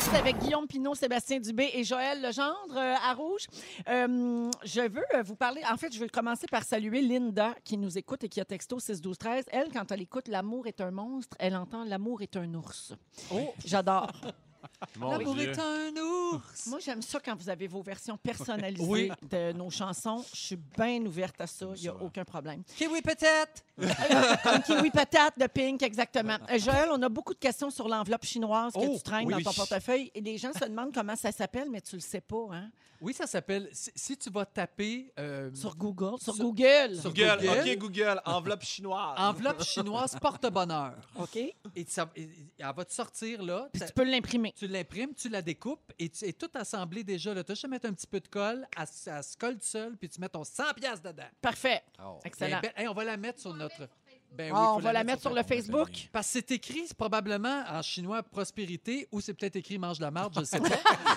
C'est avec Guillaume Pinot, Sébastien Dubé et Joël Legendre euh, à Rouge. Euh, je veux euh, vous parler. En fait, je vais commencer par saluer Linda qui nous écoute et qui a texto 6 12 13. Elle, quand elle écoute L'amour est un monstre, elle entend L'amour est un ours. Oh, J'adore. <laughs> Mon l'amour Dieu. est un ours. Moi, j'aime ça quand vous avez vos versions personnalisées Oui. de nos chansons. Je suis bien ouverte à ça. Il n'y a aucun problème. Kiwi peut-être. Comme Kiwi Patate de Pink, exactement. Euh, Joël, on a beaucoup de questions sur l'enveloppe chinoise que Oh, tu traînes oui. dans ton portefeuille. Et les gens se demandent comment ça s'appelle, mais tu le sais pas. Hein? Oui, ça s'appelle. Si, si tu vas taper euh, Sur Google. Sur Sur- Google. sur Google, Google. OK, Google, enveloppe chinoise. enveloppe chinoise porte-bonheur, <laughs> OK? et, ça- et- et elle va te sortir là. Puis ta- tu peux l'imprimer. Tu l'imprimes, tu la découpes et tu es tout assemblé déjà. Tu as juste à mettre un petit peu de colle, elle se colle seule, puis tu mets ton 100$ piastres dedans. Parfait. Oh. Excellent. Ben, ben, hey, on va la mettre sur notre. Ben oui, Ah, on va la mettre sur le Facebook. Parce que c'est écrit probablement en chinois prospérité ou c'est peut-être écrit mange de la marde, je ne sais <laughs> pas.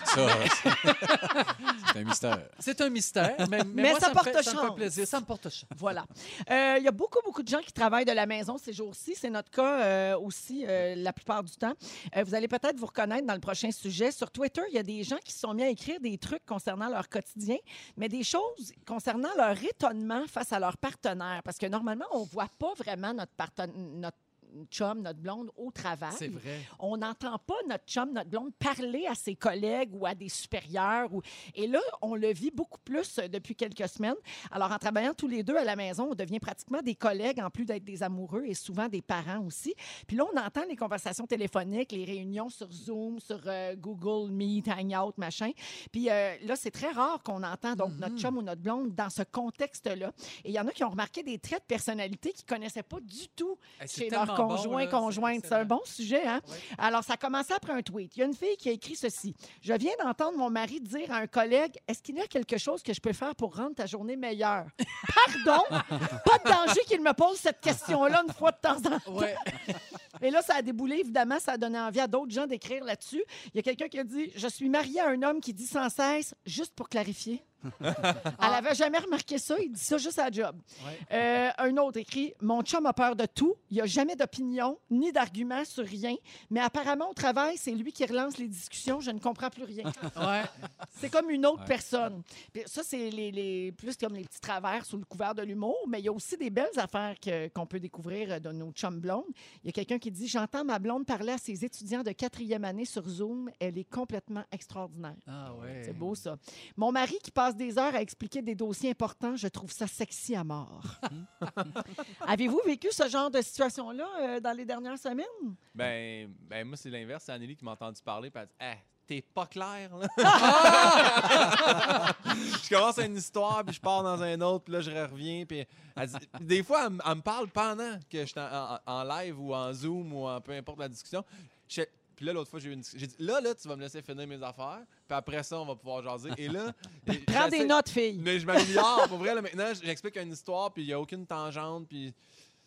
Ça, <laughs> c'est un mystère. c'est un mystère, mais, Mais moi, ça me porte fait, ça me fait chance. plaisir. Ça me porte chance. Voilà. Euh, Il y a beaucoup, beaucoup de gens qui travaillent de la maison ces jours-ci. C'est notre cas euh, aussi euh, la plupart du temps. Euh, vous allez peut-être vous reconnaître dans le prochain sujet. Sur Twitter, il y a des gens qui se sont mis à écrire des trucs concernant leur quotidien, mais des choses concernant leur étonnement face à leur partenaire. Parce que normalement, on ne voit pas vraiment notre, parten- notre chum, notre blonde au travail. C'est vrai. On n'entend pas notre chum, notre blonde parler à ses collègues ou à des supérieurs. Ou... Et là, on le vit beaucoup plus euh, depuis quelques semaines. Alors, en travaillant tous les deux à la maison, on devient pratiquement des collègues en plus d'être des amoureux et souvent des parents aussi. Puis là, on entend les conversations téléphoniques, les réunions sur Zoom, sur euh, Google Meet, Hangout, machin. Puis euh, là, c'est très rare qu'on entend donc notre chum ou notre blonde dans ce contexte-là. Et il y en a qui ont remarqué des traits de personnalité qu'ils ne connaissaient pas du tout chez leur conjoint, conjointe. c'est un bon sujet, hein? Oui. Alors, ça a commencé après un tweet. Il y a une fille qui a écrit ceci. Je viens d'entendre mon mari dire à un collègue Est-ce qu'il y a quelque chose que je peux faire pour rendre ta journée meilleure Pardon? <laughs> Pas de danger qu'il me pose cette question-là une fois de temps en temps. Et là, ça a déboulé, évidemment, ça a donné envie à d'autres gens d'écrire là-dessus. Il y a quelqu'un qui a dit Je suis mariée à un homme qui dit sans cesse, juste pour clarifier. <laughs> Elle n'avait jamais remarqué ça, il dit ça juste à la job. Ouais. Euh, un autre écrit Mon chum a peur de tout, il n'a jamais d'opinion ni d'argument sur rien, mais apparemment au travail, c'est lui qui relance les discussions, je ne comprends plus rien. <laughs> Ouais. C'est comme une autre Ouais. personne. Puis ça, c'est les, les- plus comme les petits travers sous le couvert de l'humour, mais il y a aussi des belles affaires que- qu'on peut découvrir de nos chums blondes. Il y a quelqu'un qui dit J'entends ma blonde parler à ses étudiants de quatrième année sur Zoom. Elle est complètement extraordinaire. Ah ouais. C'est beau, ça. Mon mari qui passe des heures à expliquer des dossiers importants, je trouve ça sexy à mort. <laughs> Avez-vous vécu ce genre de situation-là euh, dans les dernières semaines? Ben, ben moi, c'est l'inverse. C'est Anneli qui m'a entendu parler. Puis elle dit Hey, t'es pas clair, là. <laughs> <laughs> je commence une histoire, puis je pars dans un autre, puis là, je reviens. Puis elle dit- des fois, elle, me parle pendant que je suis en, en- en live ou en Zoom ou en peu importe la discussion. Je puis là, l'autre fois, j'ai eu une discussion. J'ai dit Là, là, tu vas me laisser finir mes affaires, puis après ça, on va pouvoir jaser. Et là. <laughs> et- Prends des notes, fille. mais je m'améliore. Pour vrai, là, maintenant, j'explique une histoire, puis il n'y a aucune tangente, puis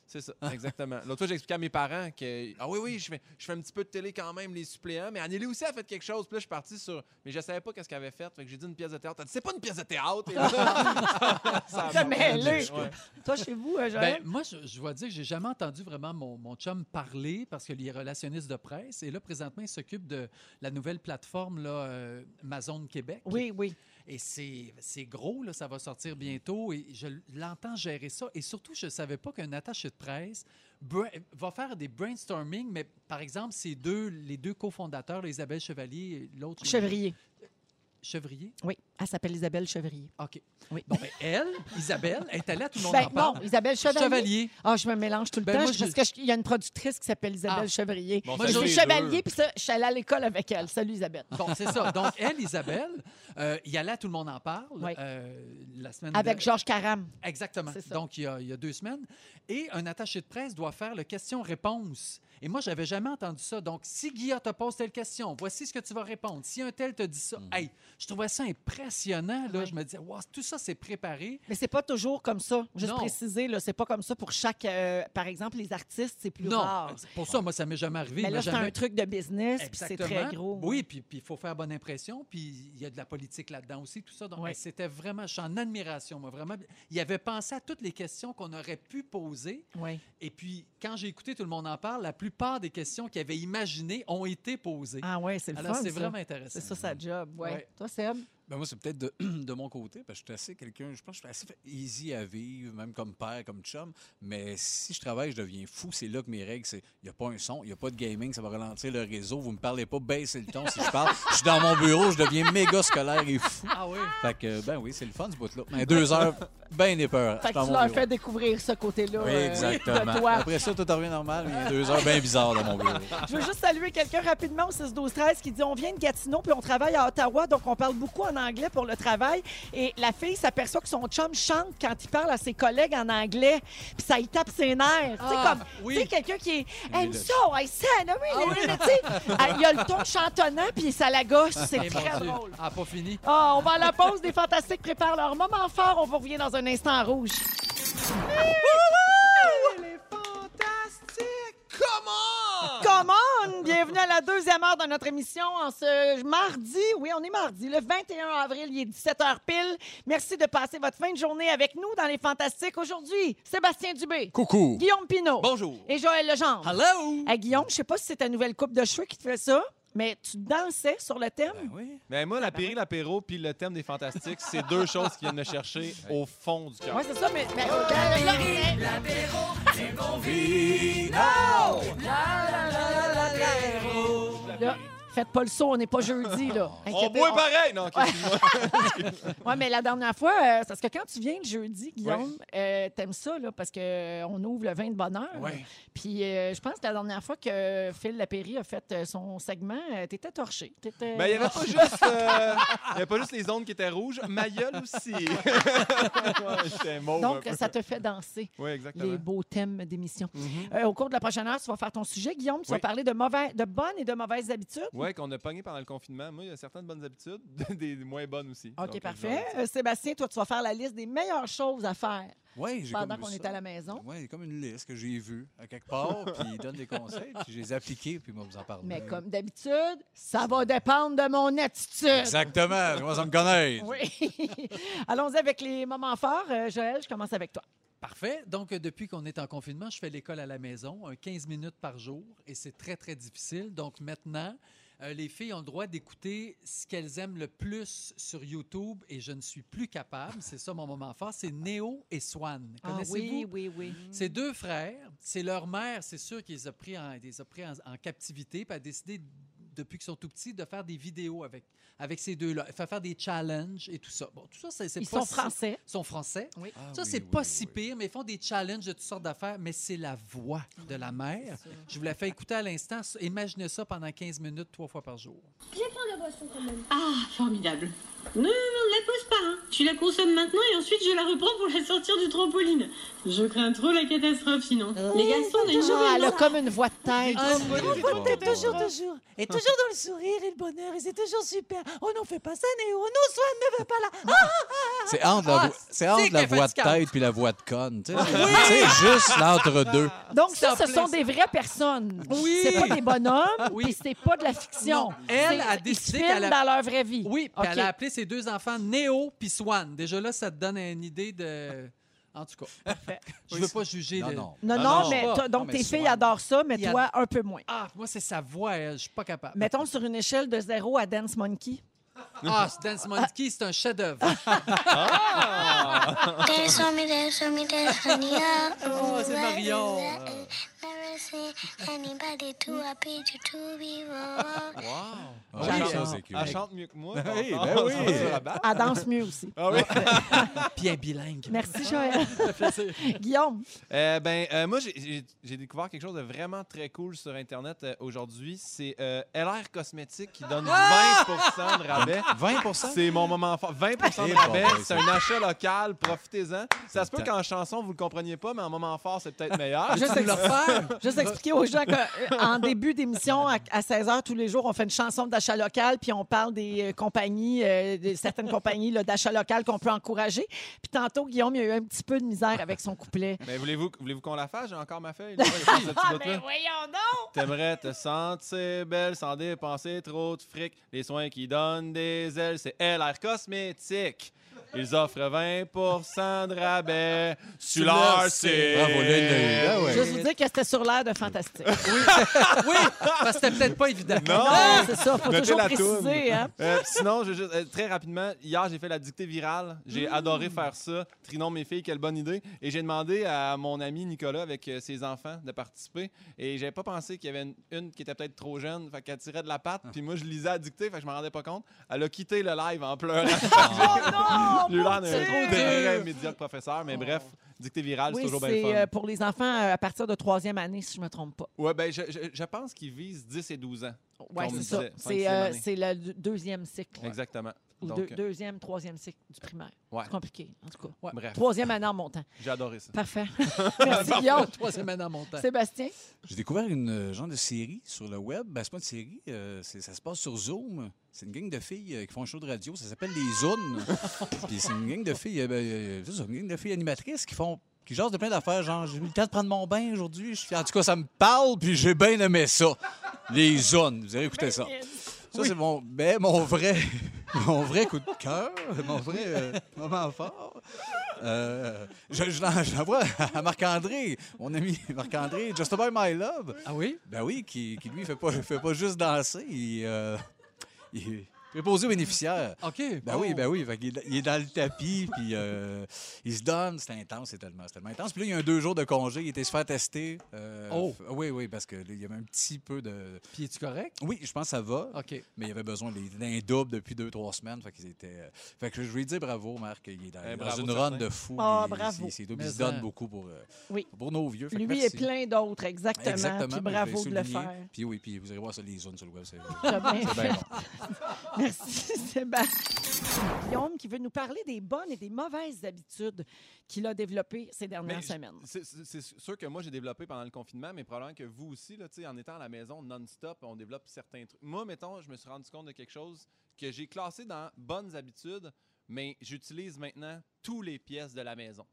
c'est ça, <laughs> exactement. L'autre fois, j'ai expliqué à mes parents que, ah oui, oui, je fais, je fais un petit peu de télé quand même, les suppléants, mais Anneli aussi a fait quelque chose. Puis là, je suis parti sur, mais je savais pas qu'est-ce qu'elle avait fait, fait que j'ai dit une pièce de théâtre. Elle dit, c'est pas une pièce de théâtre. Et là, <laughs> <laughs> ça a T'as mêlé. Ouais. Toi, chez vous, euh, Ben, moi, je, je dois dire que j'ai jamais entendu vraiment mon, mon chum parler parce qu'il est relationniste de presse. Et là, présentement, il s'occupe de la nouvelle plateforme là, euh, Amazon Québec. oui, oui. Et c'est gros, là, ça va sortir bientôt. Et je l'entends gérer ça. Et surtout, je ne savais pas qu'un attaché de presse va faire des brainstorming. Mais par exemple, ces deux, les deux cofondateurs, Isabelle Chevalier et l'autre. Chevrier. Chevrier? Oui, elle s'appelle Isabelle Chevrier. OK. Oui. Bon, ben, elle, Isabelle, est allée à tout le monde Ben, en parle. non, Isabelle Chevalier. Chevalier. Ah, je me mélange tout le Ben, temps moi, je- je- parce qu'il y a une productrice qui s'appelle Isabelle Ah. Chevrier. Bon, Moi, je suis chevalier, puis ça, je suis allée à l'école avec elle. Salut, Isabelle. Bon, c'est ça. Donc, elle, Isabelle, euh, il y allait à Tout le monde en parle Oui. euh, la semaine Avec. Georges Caram. Exactement. C'est ça. Donc, il y, a, il y a deux semaines. Et un attaché de presse doit faire le question-réponse. Et moi, j'avais jamais entendu ça. Donc, si Guillaume te pose telle question, voici ce que tu vas répondre. Si un tel te dit ça, hey, je trouvais ça impressionnant. Là. Ouais. Je me disais, wow, tout ça, c'est préparé. Mais c'est pas toujours comme ça. Juste Non. préciser, là, c'est pas comme ça pour chaque. euh, par exemple, les artistes, c'est plus non, rare. pour ça, moi, ça m'est jamais arrivé. Mais là, c'est jamais- un truc de business, puis c'est très gros. Oui, puis il faut faire bonne impression, puis il y a de la politique là-dedans aussi, tout ça. Donc, Ouais. c'était vraiment, je suis en admiration, moi, vraiment. Il avait pensé à toutes les questions qu'on aurait pu poser. Oui. Et puis, quand j'ai écouté Tout le monde en parle, la plupart des questions qu'il avait imaginées ont été posées. Ah, ouais, c'est le Alors, fun. c'est vraiment intéressant. C'est ça, sa job. Ouais. Ouais. Toi, Seb? Ben moi, c'est peut-être de, <clears throat> de mon côté, parce que je suis assez quelqu'un, je pense que je suis assez easy à vivre, même comme père, comme chum. Mais si je travaille, je deviens fou. C'est là que mes règles, c'est il n'y a pas un son, il n'y a pas de gaming, ça va ralentir le réseau. Vous me parlez pas, baissez le ton si je parle. Je suis dans mon bureau, je deviens méga scolaire et fou. Ah oui? Fait que, ben oui, c'est le fun, ce bout-là. Mais deux heures, ben des peurs. Fait que tu leur fais découvrir ce côté-là Oui, euh, exactement. de toi. Après ça, tout revient normal, mais deux heures bien bizarres dans mon bureau. Je veux juste saluer quelqu'un rapidement au 6 12 13 qui dit on vient de Gatineau puis on travaille à Ottawa donc on parle beaucoup en anglais pour le travail. Et la fille s'aperçoit que son chum chante quand il parle à ses collègues en anglais. Puis ça y tape ses nerfs. Ah, tu sais, ah, comme, oui. quelqu'un qui est And so I said, ah, oui, ah tu sais, il y a le ton chantonnant, puis ça la gosse. C'est eh, très drôle. Ah, pas fini. Ah, on va à la pause. Des fantastiques préparent leur moment fort. On vous revient dans un instant en rouge. Hey, les fantastiques! Comment? Comment? Bienvenue à la deuxième heure de notre émission en ce mardi. Oui, on est mardi, le 21 avril, il est 17h pile. Merci de passer votre fin de journée avec nous dans les Fantastiques. Aujourd'hui, Sébastien Dubé, Coucou. Guillaume Pinot Bonjour. et Joël Legendre. Hello! Hey, Guillaume, je sais pas si c'est ta nouvelle coupe de cheveux qui te fait ça, mais tu dansais sur le thème? Ben oui. Mais moi, la péril, l'apéro, puis le thème des fantastiques, c'est deux <laughs> choses qui viennent me chercher au fond du cœur. Oui, c'est ça, mais. mais Là, faites pas le saut, on n'est pas jeudi, là. <laughs> On boit pareil! Non, ok, excuse-moi. <laughs> Ouais, mais la dernière fois, euh, c'est parce que quand tu viens le jeudi, Guillaume, euh, t'aimes ça, là, parce qu'on ouvre le vin de bonheur. Ouais. Puis euh, je pense que la dernière fois que Phil Lapéry a fait euh, son segment, euh, t'étais torché. T'étais... Mais il n'y avait pas juste, euh, il y avait pas juste les ondes qui étaient rouges, ma gueule aussi. <laughs> ouais, mauve Donc, ça te fait danser. Oui, exactement. Les beaux thèmes d'émission. Mhm. Euh, au cours de la prochaine heure, tu vas faire ton sujet, Guillaume. Tu vas Oui. parler de, mauvais, de bonnes et de mauvaises habitudes. Oui, qu'on a pogné pendant le confinement. Moi, il y a certaines bonnes habitudes, <laughs> des moins bonnes aussi. OK, Donc, parfait. je Euh, Sébastien, toi, tu vas faire la liste des meilleures choses à faire Ouais, j'ai pendant qu'on est ça. à la maison. Oui, comme une liste que j'ai vue à quelque part, <laughs> puis il donne des conseils, puis je les ai appliqués, puis moi, vous en parler. Mais comme d'habitude, ça va dépendre de mon attitude. Exactement, je commence à me connaître. Oui. <laughs> Allons-y avec les moments forts. Euh, Joël, je commence avec toi. Parfait. Donc, euh, depuis qu'on est en confinement, je fais l'école à la maison, un 15 minutes par jour, et c'est très, très difficile. Donc, maintenant, euh, les filles ont le droit d'écouter ce qu'elles aiment le plus sur YouTube, et je ne suis plus capable. C'est ça mon moment fort. C'est Néo et Swan. Connaissez-vous? Ah oui, oui, oui. C'est deux frères. C'est leur mère, c'est sûr qu'ils les a pris en, les a pris en, en captivité, puis a décidé, depuis qu'ils sont tout petits, de faire des vidéos avec, avec ces deux-là. Faire faire des challenges et tout ça. Bon, tout ça, c'est c'est Ils pas sont si- français. Ils sont français. Oui. Ah Ça, oui, c'est oui, pas oui, si oui. pire, mais ils font des challenges de toutes sortes d'affaires, mais c'est la voix de la mère. Je vous la fais écouter à l'instant. Imaginez ça pendant 15 minutes, trois fois par jour. Ah, formidable. Non, non, non, ne la pose pas. Hein. Tu la consommes maintenant et ensuite je la reprends pour la sortir du trampoline. Je crains trop la catastrophe sinon. Les garçons, on a une Ah, elle a comme une voix de tête. toujours, toujours. Et toujours dans le sourire et le bonheur. Et c'est toujours super. Oh non, fais pas ça, Néo. Non, Swan ne veut pas là. C'est entre la, Ah, vo- c'est entre c'est la qu'elle est voix de tête puis la voix de conne. Tu sais, C'est juste l'entre-deux. Donc, ça, C'est ce sont des vraies personnes. Oui. C'est pas des bonhommes, Oui. puis c'est pas de la fiction. Non, elle C'est- a décidé qu'elle a- dans leur vraie vie. Oui, puis elle a appelé ses deux enfants Néo puis Swan. Déjà là, ça te donne une idée de. En tout cas, <laughs> je veux pas juger. Non, le- non. Non, non, non. mais Pas. donc Non, mais tes filles adorent ça, mais toi, un peu moins. Ah, moi, c'est sa voix, elle. Je suis pas capable. Mettons sur une échelle de zéro à Dance Monkey. Ah, ce Dance Monkey, c'est un chef-d'œuvre. Dance on me, dance on me, dance on me, Oh, c'est Marion. Be wrong. Ah, J'adore. ça, c'est cool. Elle chante mieux que moi. Oui, ben oui. rabattre. Elle danse mieux aussi. Ah oui. <laughs> Puis elle est bilingue. Merci, Joël. <laughs> Guillaume, Euh, ben, euh, moi, j'ai- découvert quelque chose de vraiment très cool sur Internet euh, aujourd'hui. C'est euh, LR Cosmétiques qui donne 20% de rabais. 20% <laughs> C'est mon moment fort. 20 de Eh, rabais, bon, c'est un achat local, profitez-en. Ça se peut qu'en chanson, vous le compreniez pas, mais en moment fort, c'est peut-être meilleur. juste, <laughs> juste expliquer aux gens qu'en début d'émission, à, 16 h tous les jours, on fait une chanson d'achat local, puis on parle des euh, compagnies, euh, de certaines compagnies d'achat local qu'on peut encourager. Puis tantôt, Guillaume, il y a eu un petit peu de misère avec son couplet. <laughs> Mais voulez-vous voulez qu'on la fasse? J'ai encore ma feuille. là. Ce petit bout-là. voyons donc! T'aimerais te sentir belle sans dépenser trop de fric. Les soins qui donnent des ailes, c'est LR Cosmétiques. Ils offrent 20% de rabais sur leur site. Bravo. Ah ouais. Juste vous dire que c'était sur l'air de fantastique. Oui, <laughs> parce que c'était peut-être pas évident. Non! Non, c'est ça, faut Notez toujours la préciser. Hein? Euh, sinon, je veux juste, euh, très rapidement, hier, j'ai fait la dictée virale. J'ai adoré faire ça. Trinon, mes filles, quelle bonne idée. Et j'ai demandé à mon ami Nicolas, avec euh, ses enfants, de participer. Et j'avais pas pensé qu'il y avait une, une qui était peut-être trop jeune. Fait qu'elle tirait de la patte. Puis moi, je lisais la dictée, fait que je m'en rendais pas compte. Elle a quitté le live en pleurant. <laughs> Oh non! J'ai eu l'air d'un très dur. médiocre professeur. Mais bref, dictée virale, c'est Oui, toujours bien c'est fun. euh, pour les enfants euh, à partir de troisième année, si je me trompe pas. Ouais, ben, je, je, je pense qu'ils visent 10 et 12 ans. Oui, c'est ça. C'est euh, c'est le deux- deuxième cycle. Exactement. Ou Donc, deux- deuxième, troisième cycle du primaire. Ouais. C'est compliqué, en tout cas. bref, Troisième année en montant. j'ai adoré ça. Parfait. <laughs> Merci, Guillaume. Troisième année en montant. Sébastien? J'ai découvert une genre de série sur le web. Ben, c'est pas une série, euh, ça se passe sur Zoom. C'est une gang de filles euh, qui font un show de radio. Ça s'appelle les Zooms. <laughs> Puis c'est une gang de filles, euh, ben, euh, une gang de filles animatrices qui font qui jase de plein d'affaires. Genre, j'ai eu le temps de prendre mon bain aujourd'hui. Je suis- En tout cas, ça me parle, puis j'ai bien aimé ça. Les zones, vous avez écouté ça. Ça, c'est mon, ben, mon vrai <laughs> mon vrai coup de cœur, mon vrai euh, moment fort. Euh, je je l'en- je l'envoie à Marc-André, mon ami Marc-André, Just About My Love. Ah oui? Ben oui, qui, qui lui, fait pas, fait pas juste danser, il, euh, <laughs> il est préposé aux bénéficiaires. <laughs> OK. Ben bon. oui, ben oui. Fait qu'il est- il est dans le tapis, puis euh, il se donne. C'est intense, c'est tellement, c'est tellement intense. Puis là, il y a un deux jours de congé. Il était se faire tester. euh, Oh. Oui, oui, parce qu'il y avait un petit peu de. Puis es-tu correct? Oui, je pense que ça va. OK. Mais il avait besoin d'un double depuis deux, trois semaines. Fait, qu'ils étaient, euh, fait que je lui dis bravo, Marc. Il est dans, Eh, dans bravo, une run de fou. Ah, Il- bravo. il- il- il Mais se donne beaucoup pour, euh, Oui. pour nos vieux. Fait Lui et plein d'autres, exactement. Exactement. Puis bravo de le faire. Puis oui, puis vous allez voir ça, les zones sur le web. C'est bien bien bon. <laughs> Merci, <laughs> Sébastien. Guillaume qui veut nous parler des bonnes et des mauvaises habitudes qu'il a développées ces dernières Mais semaines. C'est sûr que moi, j'ai développé pendant le confinement, mais probablement que vous aussi, là, en étant à la maison non-stop, on développe certains trucs. Moi, mettons, je me suis rendu compte de quelque chose que j'ai classé dans bonnes habitudes, mais j'utilise maintenant tous les pièces de la maison.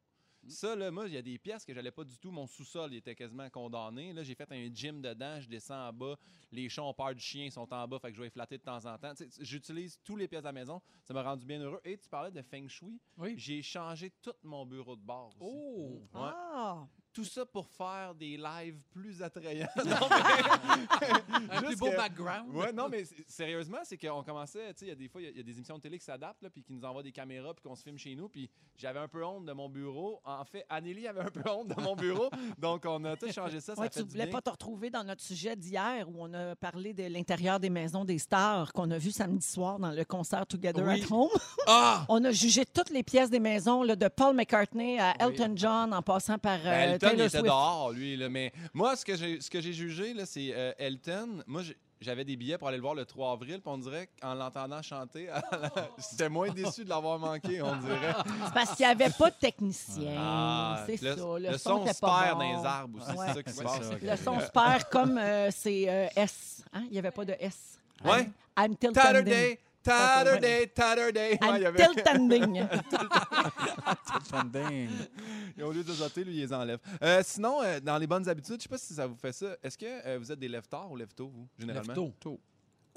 Ça, là, moi, il y a des pièces que j'allais pas du tout. Mon sous-sol il était quasiment condamné. Là, j'ai fait un gym dedans, je descends en bas. Les chats ont peur du chien, ils sont en bas, fait que je vais les flatter de temps en temps. J'utilise tous les pièces de la maison. Ça m'a rendu bien heureux. Et tu parlais de feng shui. Oui. J'ai changé tout mon bureau de bord aussi. Oh! Ouais. Ah! Tout ça pour faire des lives plus attrayants. <laughs> Un plus beau que- background. Ouais, non, mais sérieusement, c'est qu'on commençait, tu sais, il y a des fois, il y a- il y, a des émissions de télé qui s'adaptent, là, puis qui nous envoient des caméras, puis qu'on se filme chez nous, puis j'avais un peu honte de mon bureau. En fait, Anneli avait un peu honte de mon bureau, <laughs> donc on a tout changé ça, ça Ouais, fait tu du voulais bien. pas te retrouver dans notre sujet d'hier où on a parlé de l'intérieur des maisons des stars qu'on a vu samedi soir dans le concert Together Oui. at Home. Ah! <laughs> On a jugé toutes les pièces des maisons, là, de Paul McCartney à Oui. Elton John en passant par euh, Ben, Elton, il était Swift. dehors, lui. Là, mais moi, ce que j'ai, ce que j'ai jugé, là, c'est euh, Elton. Moi, j'avais des billets pour aller le voir le 3 avril, puis on dirait qu'en l'entendant chanter, <laughs> j'étais moins <laughs> déçu de l'avoir manqué, on dirait. C'est parce qu'il n'y avait pas de technicien. Ah, c'est le, ça. Le, le son se perd bon. dans les arbres aussi, Ouais. c'est ça qui se C'est passe. ça, Le son se perd comme euh, c'est euh, S. Hein? Il n'y avait pas de S. Ouais. I'm till Tatterday, Tatterday. Tatterday, Tatterday. Ouais, il y I'm avait- till tending. Funding. Et au lieu de zoter, lui, il les enlève. Euh, sinon, euh, dans les bonnes habitudes, je sais pas si ça vous fait ça. Est-ce que euh, vous êtes des lève-tard ou lève-tôt, vous, généralement? Lève-tôt.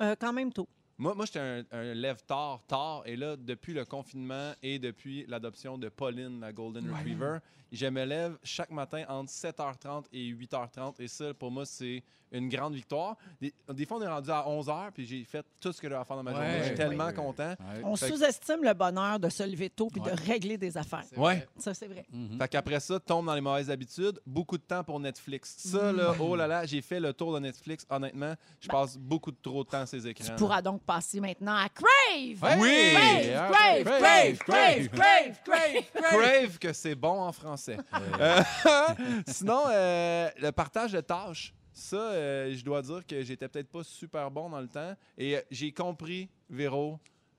Euh, quand même tôt. Moi, moi j'étais un, un lève-tard, tard. Et là, depuis le confinement et depuis l'adoption de Pauline, la Golden Retriever, je me lève chaque matin entre 7h30 et 8h30. Et ça, pour moi, c'est une grande victoire. Des, des fois, on est rendu à 11h, puis j'ai fait tout ce que j'avais à faire dans ma Ouais, journée. Je suis tellement ouais. content. Ouais. On sous-estime le bonheur de se lever tôt puis Ouais. de régler des affaires. Ouais. Ça, c'est vrai. Mhm. Fait qu'après ça, tombe dans les mauvaises habitudes. Beaucoup de temps pour Netflix. Ça, là, Mm. oh là là, j'ai fait le tour de Netflix. Honnêtement, je passe beaucoup de trop de temps à ces écrans. Tu pourras donc passer maintenant à Crave! Ouais. Oui! Crave, crave, crave, crave, crave, crave, crave. Crave que c'est bon en français. Euh, <laughs> sinon, euh, le partage de tâches, ça, euh, je dois dire que j'étais peut-être pas super bon dans le temps. Et euh, j'ai compris, Véro,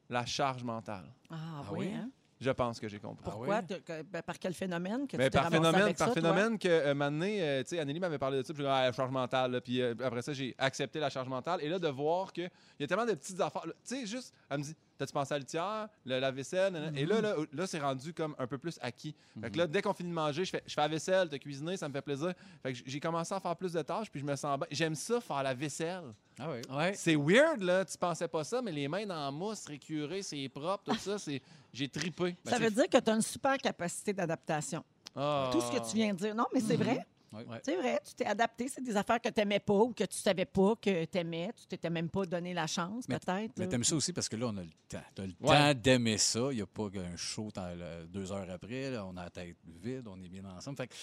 la charge mentale. Ah, Ah oui, oui? hein? Je pense que j'ai compris. Pourquoi? oui? Que- ben, par quel phénomène que Mais tu t'es par ramassé phénomène, avec par ça, toi? phénomène que euh, maintenant, euh, tu sais, Anneli m'avait parlé de ça, puis j'ai dit, ah, la charge mentale, là, puis euh, après ça, j'ai accepté la charge mentale. Et là, de voir qu'il y a tellement de petites affaires. là, Tu sais, juste, elle me dit, t'as-tu pensé à litière, le lave-vaisselle, nanana? et là, là, là, c'est rendu comme un peu plus acquis. Fait que là, dès qu'on finit de manger, je fais, je fais la vaisselle, t'as cuisiné, ça me fait plaisir. Fait que j'ai commencé à faire plus de tâches, puis je me sens bien. J'aime ça, faire la vaisselle. Ah oui. Ouais. C'est weird, là, tu pensais pas ça, mais les mains dans la mousse, récurées, c'est propre, tout ça, c'est... J'ai tripé. Ça veut dire que tu as une super capacité d'adaptation. Ah. Tout ce que tu viens de dire. Non, mais c'est vrai. Ouais. C'est vrai, tu t'es adapté. C'est des affaires que tu n'aimais pas ou que tu savais pas que tu aimais. Tu t'étais même pas donné la chance, Mais- peut-être. Mais t'aimes ça aussi parce que là, on a le temps. T'as le Ouais. temps d'aimer ça. Il n'y a pas un show le- deux heures après. là, on a la tête vide, on est bien ensemble. Fait que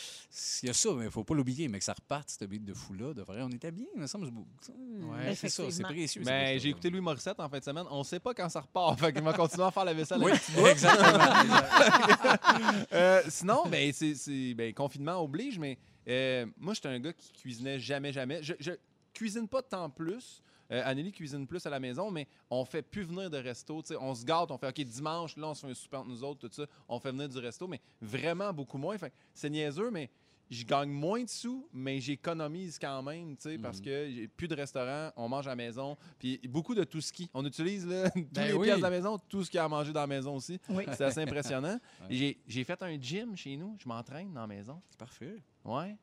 il y a ça, mais il ne faut pas l'oublier. Mais que ça reparte, cette bite de fou-là, de vrai, on était bien, il me semble. Ouais. c'est ça, c'est Effectivement. précieux. j'ai écouté Louis Morissette en fin de semaine. On sait pas quand ça repart. Fait qu'il va continuer à faire la vaisselle. Oui, exactement. <laughs> Euh, sinon, ben, c'est- ben, confinement oblige, mais euh, moi, j'étais un gars qui cuisinait jamais, jamais. Je, je cuisine pas tant plus. Euh, Anneli cuisine plus à la maison, mais on fait plus venir de resto. tu sais. On se gâte, on fait OK, dimanche, là, on se fait un souper entre nous autres, tout ça. On fait venir du resto, mais vraiment beaucoup moins. Fait c'est niaiseux, mais je gagne moins de sous, mais j'économise quand même, tu sais, parce Mhm. que j'ai plus de restaurant, on mange à la maison, puis beaucoup de tout ski. On utilise là, <laughs> tous Ben les oui. pièces de la maison, tout ce qu'il y a à manger dans la maison aussi. Oui. C'est assez impressionnant. <laughs> J'ai- J'ai fait un gym chez nous, je m'entraîne dans la maison. C'est parfait. Ouais.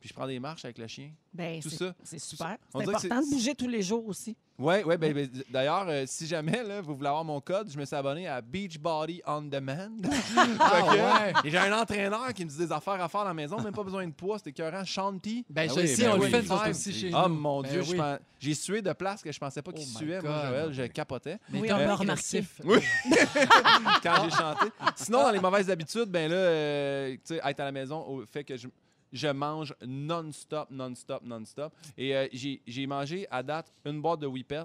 Puis je prends des marches avec le chien. Ben, Tout c'est- ça. C'est super. C'est important de bouger tous les jours aussi. Ouais, ouais, ben, ben, d'ailleurs, euh, si jamais là, vous voulez avoir mon code, je me suis abonné à Beachbody On Demand. <laughs> Que, ouais. et <laughs> J'ai un entraîneur qui me dit des affaires à faire à la maison, même pas besoin de poids, c'était écœurant. Shanti. Ben, Ah je oui, sais, ben on le oui. fait, aussi chez Oh nous. mon Ben Dieu, oui. j'ai sué de place que je pensais pas qu'il Oh my suait, moi. Joël, je capotais. Mais <laughs> Oui, on l'a agressif. Oui. quand j'ai chanté. Sinon, dans les mauvaises habitudes, ben là, euh, tu sais, être à la maison au fait que je, je mange non-stop, non-stop, non-stop. Et euh, j'ai j'ai mangé à date une boîte de Whippet,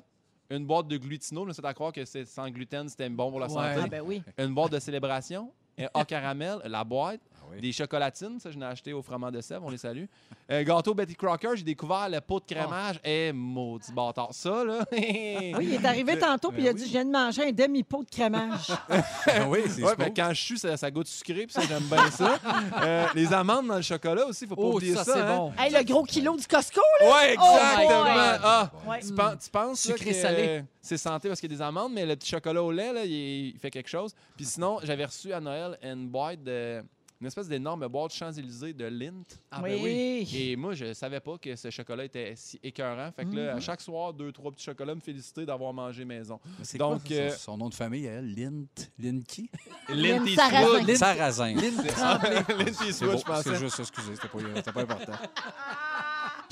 une boîte de glutino. Fait à croire que c'est sans gluten, c'était bon pour la Ouais. santé. Ah ben oui. Une boîte de célébration, un A caramel, la boîte, oui. des chocolatines, ça, je l'ai acheté au froment de Sèvres, on les salue. Un gâteau Betty Crocker, j'ai découvert le pot de crémage. Eh, maudit bâtard. Ça, là. <laughs> Oui, il est arrivé tantôt puis il a dit Je viens de manger un demi-pot de crémage. Ah <laughs> oui, c'est Ouais, super. ben, quand je suis, ça, ça goûte sucré, puis ça, j'aime bien ça. <laughs> Euh, les amandes dans le chocolat aussi, faut pas Oh, oublier ça, ça. c'est hein. bon. hey, le gros kilo du Costco, Ouais, Oh exactement. Ah, Ouais. tu, pen- tu penses là, Sucré que salé. euh, c'est santé parce qu'il y a des amandes, mais le petit chocolat au lait, là, il fait quelque chose. Puis sinon, j'avais reçu à Noël une boîte de. Une espèce d'énorme boîte Champs-Élysées de Lint. Ah, ben oui. Et moi, je savais pas que ce chocolat était si écœurant. Fait que là, à chaque soir, deux, trois petits chocolats me féliciter d'avoir mangé maison. C'est Donc, quoi euh, son, nom de famille, elle? Lint? Lint qui? Eastwood. Sarrazin. Lint Sarrazin. Lint Eastwood, beau, je pensais. c'est juste, excusez, c'était pas, c'était pas important. <laughs>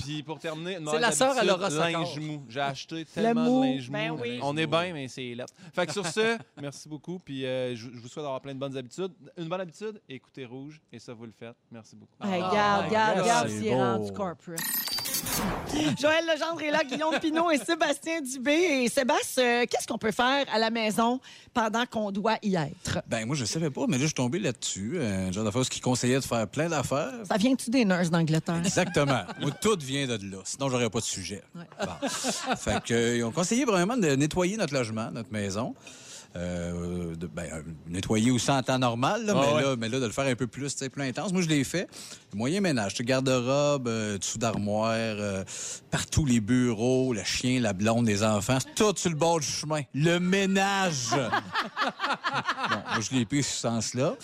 Puis pour terminer, C'est la sœur à Laura linge mou. J'ai acheté tellement de linge ben mou. oui. On est bien, mais c'est lettre. Fait que sur ce, <laughs> merci beaucoup. Puis euh, je, je vous souhaite d'avoir plein de bonnes habitudes. Une bonne habitude, écoutez rouge. Et ça, vous le faites. Merci beaucoup. Hey, Ah, regarde, regarde, regarde, c'est s'il est beau. rendu corporate. <laughs> Joël Legendre est là, Guillaume Pinot et Sébastien Dubé. Et Sébastien, euh, qu'est-ce qu'on peut faire à la maison pendant qu'on doit y être? Ben, moi, je savais pas, mais là, je suis tombé là-dessus. Un genre d'affaire qui conseillait de faire plein d'affaires. Ça vient-tu des nurses d'Angleterre? Exactement. Moi, tout vient de là. Sinon, j'aurais pas de sujet. Ouais. Bon. fait que, euh, ils ont conseillé vraiment de nettoyer notre logement, notre maison. Euh, de, ben, euh, nettoyer aussi en temps normal, là, Ah mais, ouais. là, mais là, de le faire un peu plus, plus intense. Moi, je l'ai fait. Moyen ménage, garde-robe, euh, dessous d'armoire, euh, partout les bureaux, le chien, la blonde, les enfants, tout sur le bord du chemin. Le ménage! <laughs> bon, moi, je l'ai pris ce sens-là.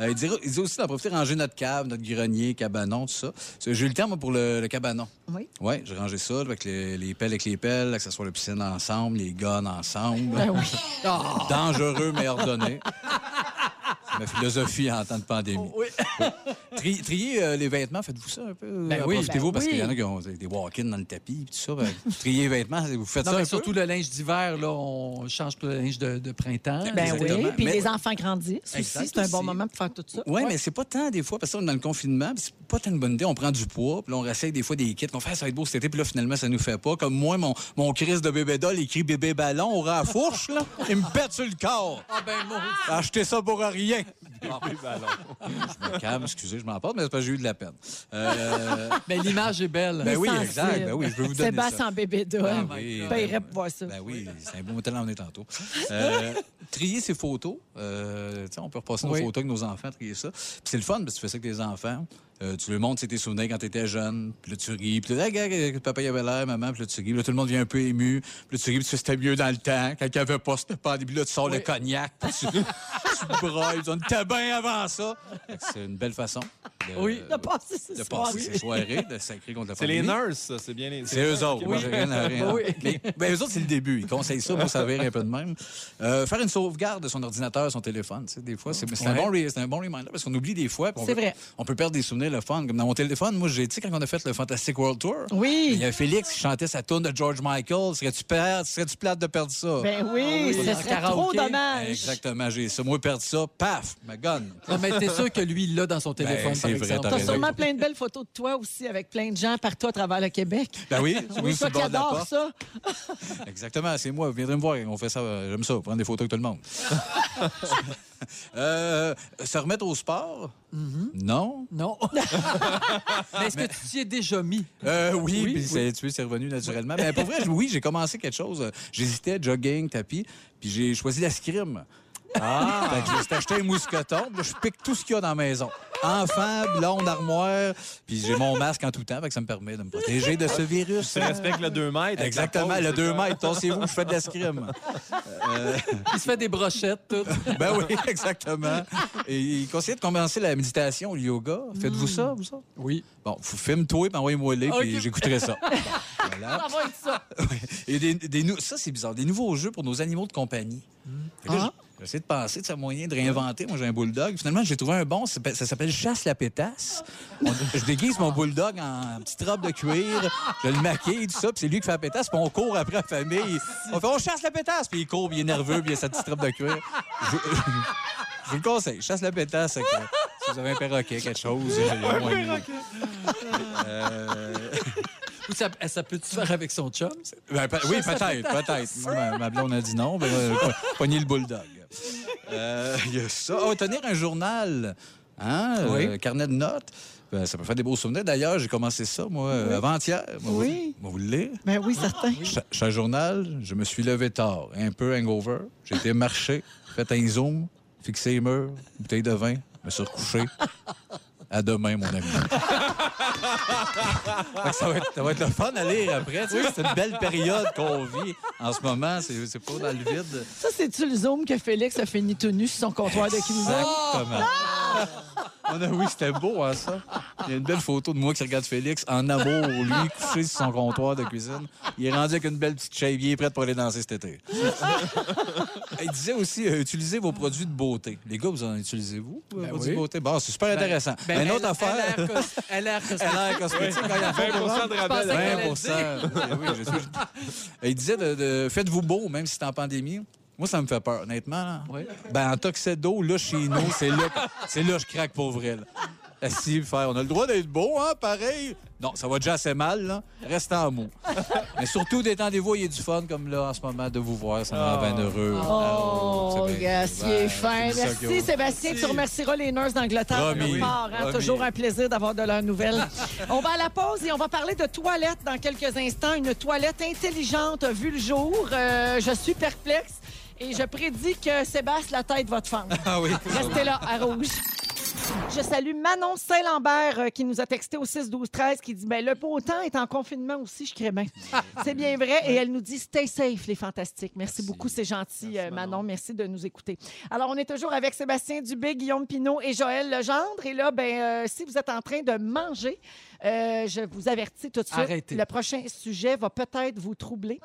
Euh, il, dit, il dit aussi d'en profiter, ranger notre cave, notre grenier, cabanon, tout ça. J'ai eu le temps, moi, pour le, le cabanon. Oui. Oui, j'ai rangé ça avec les, les pelles avec les pelles, que ce soit la piscine ensemble, les guns ensemble. Ben oui. <laughs> Dangereux, mais ordonné. C'est ma philosophie en temps de pandémie. Oui. <laughs> Tri- trier euh, les vêtements, faites-vous ça un peu? Ben Euh, oui. Profitez-vous Ben parce qu'il y en a oui. qui ont des walk-ins dans le tapis et tout ça. Ben, trier les vêtements, vous faites Non, ça mais un surtout peu? le linge d'hiver, là, on change tout le linge de, de printemps. Ben Exactement. oui, puis Mais- les enfants grandissent aussi. C'est un bon moment pour faire tout ça. Oui, mais c'est pas tant des fois, parce qu'on est dans le confinement, puis c'est pas tant une bonne idée. On prend du poids, puis là, on réessaye des fois des kits, qu'on fait, Ah, ça va être beau cet été, puis là, finalement, ça nous fait pas. Comme moi, mon, mon Chris de bébé doll écrit bébé ballon au rat à fourche, là, il me pète sur le corps. Ah ben moi. Acheter ça pour rien. Je me calme, excusez, je m'en porte, mais c'est parce que j'ai eu de la peine. Euh, Ben l'image est belle. ben oui, Sensible. exact. Ben oui, je vais vous donner Sébastien ça. en bébé doll. Ben oui, Payerait ben- pour voir ça. Ben oui, c'est un beau motel en est tantôt. Euh, <laughs> trier ses photos. Euh, on peut repasser nos photos avec nos enfants, trier ça. Puis c'est le fun parce que tu fais ça avec tes enfants. Euh, tu leur montres tes souvenirs quand tu étais jeune. Puis là, tu ris. Puis là, regarde, papa, il avait l'air, maman. Puis là, tu ris. Puis là, tout le monde vient un peu ému. Puis là, tu ris. Puis tu fais, c'était mieux dans le temps. Quand il n'y avait pas, c'était pas. Puis là, tu sors le cognac. Puis tu, <laughs> tu broyes. On était bien avant ça. C'est une belle façon de, Oui. De passer ce de soir. passer ces soirées, de sacrer contre la C'est les nurses, ça. C'est bien les. C'est eux autres. Oui. rien à rien. Oui. Mais, ben, eux autres, c'est le début. Ils conseillent ça pour s'avérer un peu de même. Euh, faire une sauvegarde de son ordinateur, son téléphone. tu sais, Des fois, c'est c'est un, bon c'est un bon reminder parce qu'on oublie des fois. C'est vrai. On peut perdre des souvenirs, le fun. Comme dans mon téléphone, moi, j'ai, tu sais, quand on a fait le Fantastic World Tour, il Oui. y a Félix qui chantait sa tune de George Michael. Serais-tu? Serais-tu plate de perdre ça? Ben oui, oui, ce en serait karaoké. trop dommage. Exactement, j'ai ça. Moi, perdre ça, paf, ma gun. Non, mais t'es sûr que lui, il l'a dans son téléphone, Ben, c'est par vrai, exemple. t'as sûrement plein de belles photos de toi aussi avec plein de gens partout à travers le Québec. Ben oui, Oui, toi qui adore ça. <laughs> Exactement, c'est moi. Vous viendrez me voir. On fait ça. J'aime ça. Prendre des photos avec tout le monde. <laughs> Euh, se remettre au sport? Non. Non. <laughs> mais est-ce que tu t'y es déjà mis? Euh, oui, Oui, puis oui. c'est- tu c'est revenu naturellement. Mais pour vrai, oui, j'ai commencé quelque chose. J'hésitais, jogging, tapis, puis j'ai choisi l'escrime. Ah! Fait que je acheté un mousqueton, puis là, je pique tout ce qu'il y a dans la maison. Enfant, blonde, armoire, puis j'ai mon masque en tout temps, fait que ça me permet de me protéger de ce virus. Tu respectes le 2 mètres. Exactement, le c'est 2 ça? mètres. Tassez-vous, je fais de l'escrime. Euh, Il se fait des brochettes, tout. ben oui, exactement. Et il conseillait de commencer la méditation, le yoga. Faites-vous ça, vous ça? Oui. Bon, faut- filme-toi, puis envoyez-moi les, puis Ok. j'écouterai ça. <laughs> Voilà. Ça va être ça. Et des, ça, c'est bizarre. Des nouveaux jeux pour nos animaux de compagnie. Fait que là, Ah. J'ai essayé de penser de ce moyen de réinventer. Moi, j'ai un bulldog. Finalement, j'ai trouvé un bon. Ça s'appelle- Chasse la pétasse. On- je déguise mon bulldog en petite robe de cuir. Je le maquille, tout ça. Puis c'est lui qui fait la pétasse. Puis on court après la famille. On fait On chasse la pétasse. Puis il court, puis il est nerveux, puis il a sa petite robe de cuir. Je, <laughs> je vous le conseille. Chasse la pétasse. c'est que si vous avez un perroquet, quelque chose. moyen. Euh, Ou ça, ça peut-tu faire avec son chum? Ben, pe- oui, peut-être, peut-être. Moi, Ma, ma blonde a dit non. Ben, euh, le bulldog. Euh, Il y a ça. Oh, tenir un journal. Hein? Oui. euh, carnet de notes. Ben, ça peut faire des beaux souvenirs. D'ailleurs, j'ai commencé ça, moi, euh, avant-hier. Vous- Oui. vous le lire? Ben oui, certain. Cha- Chaque journal, je me suis levé tard, un peu hangover. J'ai été marcher, fait un zoom, fixé les murs, bouteille de vin, me suis recouché. À demain, mon ami. <laughs> Ça, va être, ça va être le fun à lire après. Tu sais, C'est une belle période qu'on vit en ce moment. C'est c'est pas dans le vide. Ça, c'est-tu le zoom que Félix a fini tout nu sur son comptoir de? Exactement. <laughs> On a- oui, c'était beau, hein, ça. Il y a une belle photo de moi qui regarde Félix en amour, lui, couché sur son comptoir de cuisine. Il est rendu avec une belle petite shave. Il est prêt pour aller danser cet été. <laughs> Il disait aussi, euh, utilisez vos produits de beauté. Les gars, vous en utilisez-vous, vos Ben produits oui. de beauté? Bon, c'est super intéressant. Ben, une autre affaire... Elle a l'air cos- <laughs> elle a l'air cosmétique. A 20 de rabais. pensais là. qu'elle allait 20 Eh oui, je suis- Il disait de, de- faites-vous beau, même si c'est en pandémie. Moi, ça me fait peur, honnêtement. Oui. Ben, en Tuxedo, là, chez nous, c'est là, que- c'est là que je craque pour vrai. Là. Assis, faire, on a le droit d'être beau, hein, pareil. Non, ça va déjà assez mal, là. Restez en mot. Mais surtout, détendez-vous, il y a du fun, comme là, en ce moment, de vous voir. Ça me rend bien heureux. Oh, c'est bien- yes, il est Ouais, fin. Merci. Sébastien. Tu remercieras les nurses d'Angleterre notre part. hein. Toujours un plaisir d'avoir de leurs nouvelles. on va à la pause et on va parler de toilettes dans quelques instants. Une toilette intelligente a vu le jour. Euh, je suis perplexe et je prédis que Sébastien, la tête va te fendre. Ah oui. Restez là, à rouge. Je salue Manon Saint-Lambert euh, qui nous a texté au 6-12-13 qui dit ben, Le beau temps est en confinement aussi, je crée bien. <laughs> C'est bien vrai. Et elle nous dit Stay safe, les fantastiques. Merci, beaucoup, c'est gentil, euh, Manon. Merci de nous écouter. Alors, on est toujours avec Sébastien Dubé, Guillaume Pinot et Joël Legendre. Et là, ben, euh, si vous êtes en train de manger, euh, je vous avertis tout de suite. Arrêtez. Le prochain sujet va peut-être vous troubler.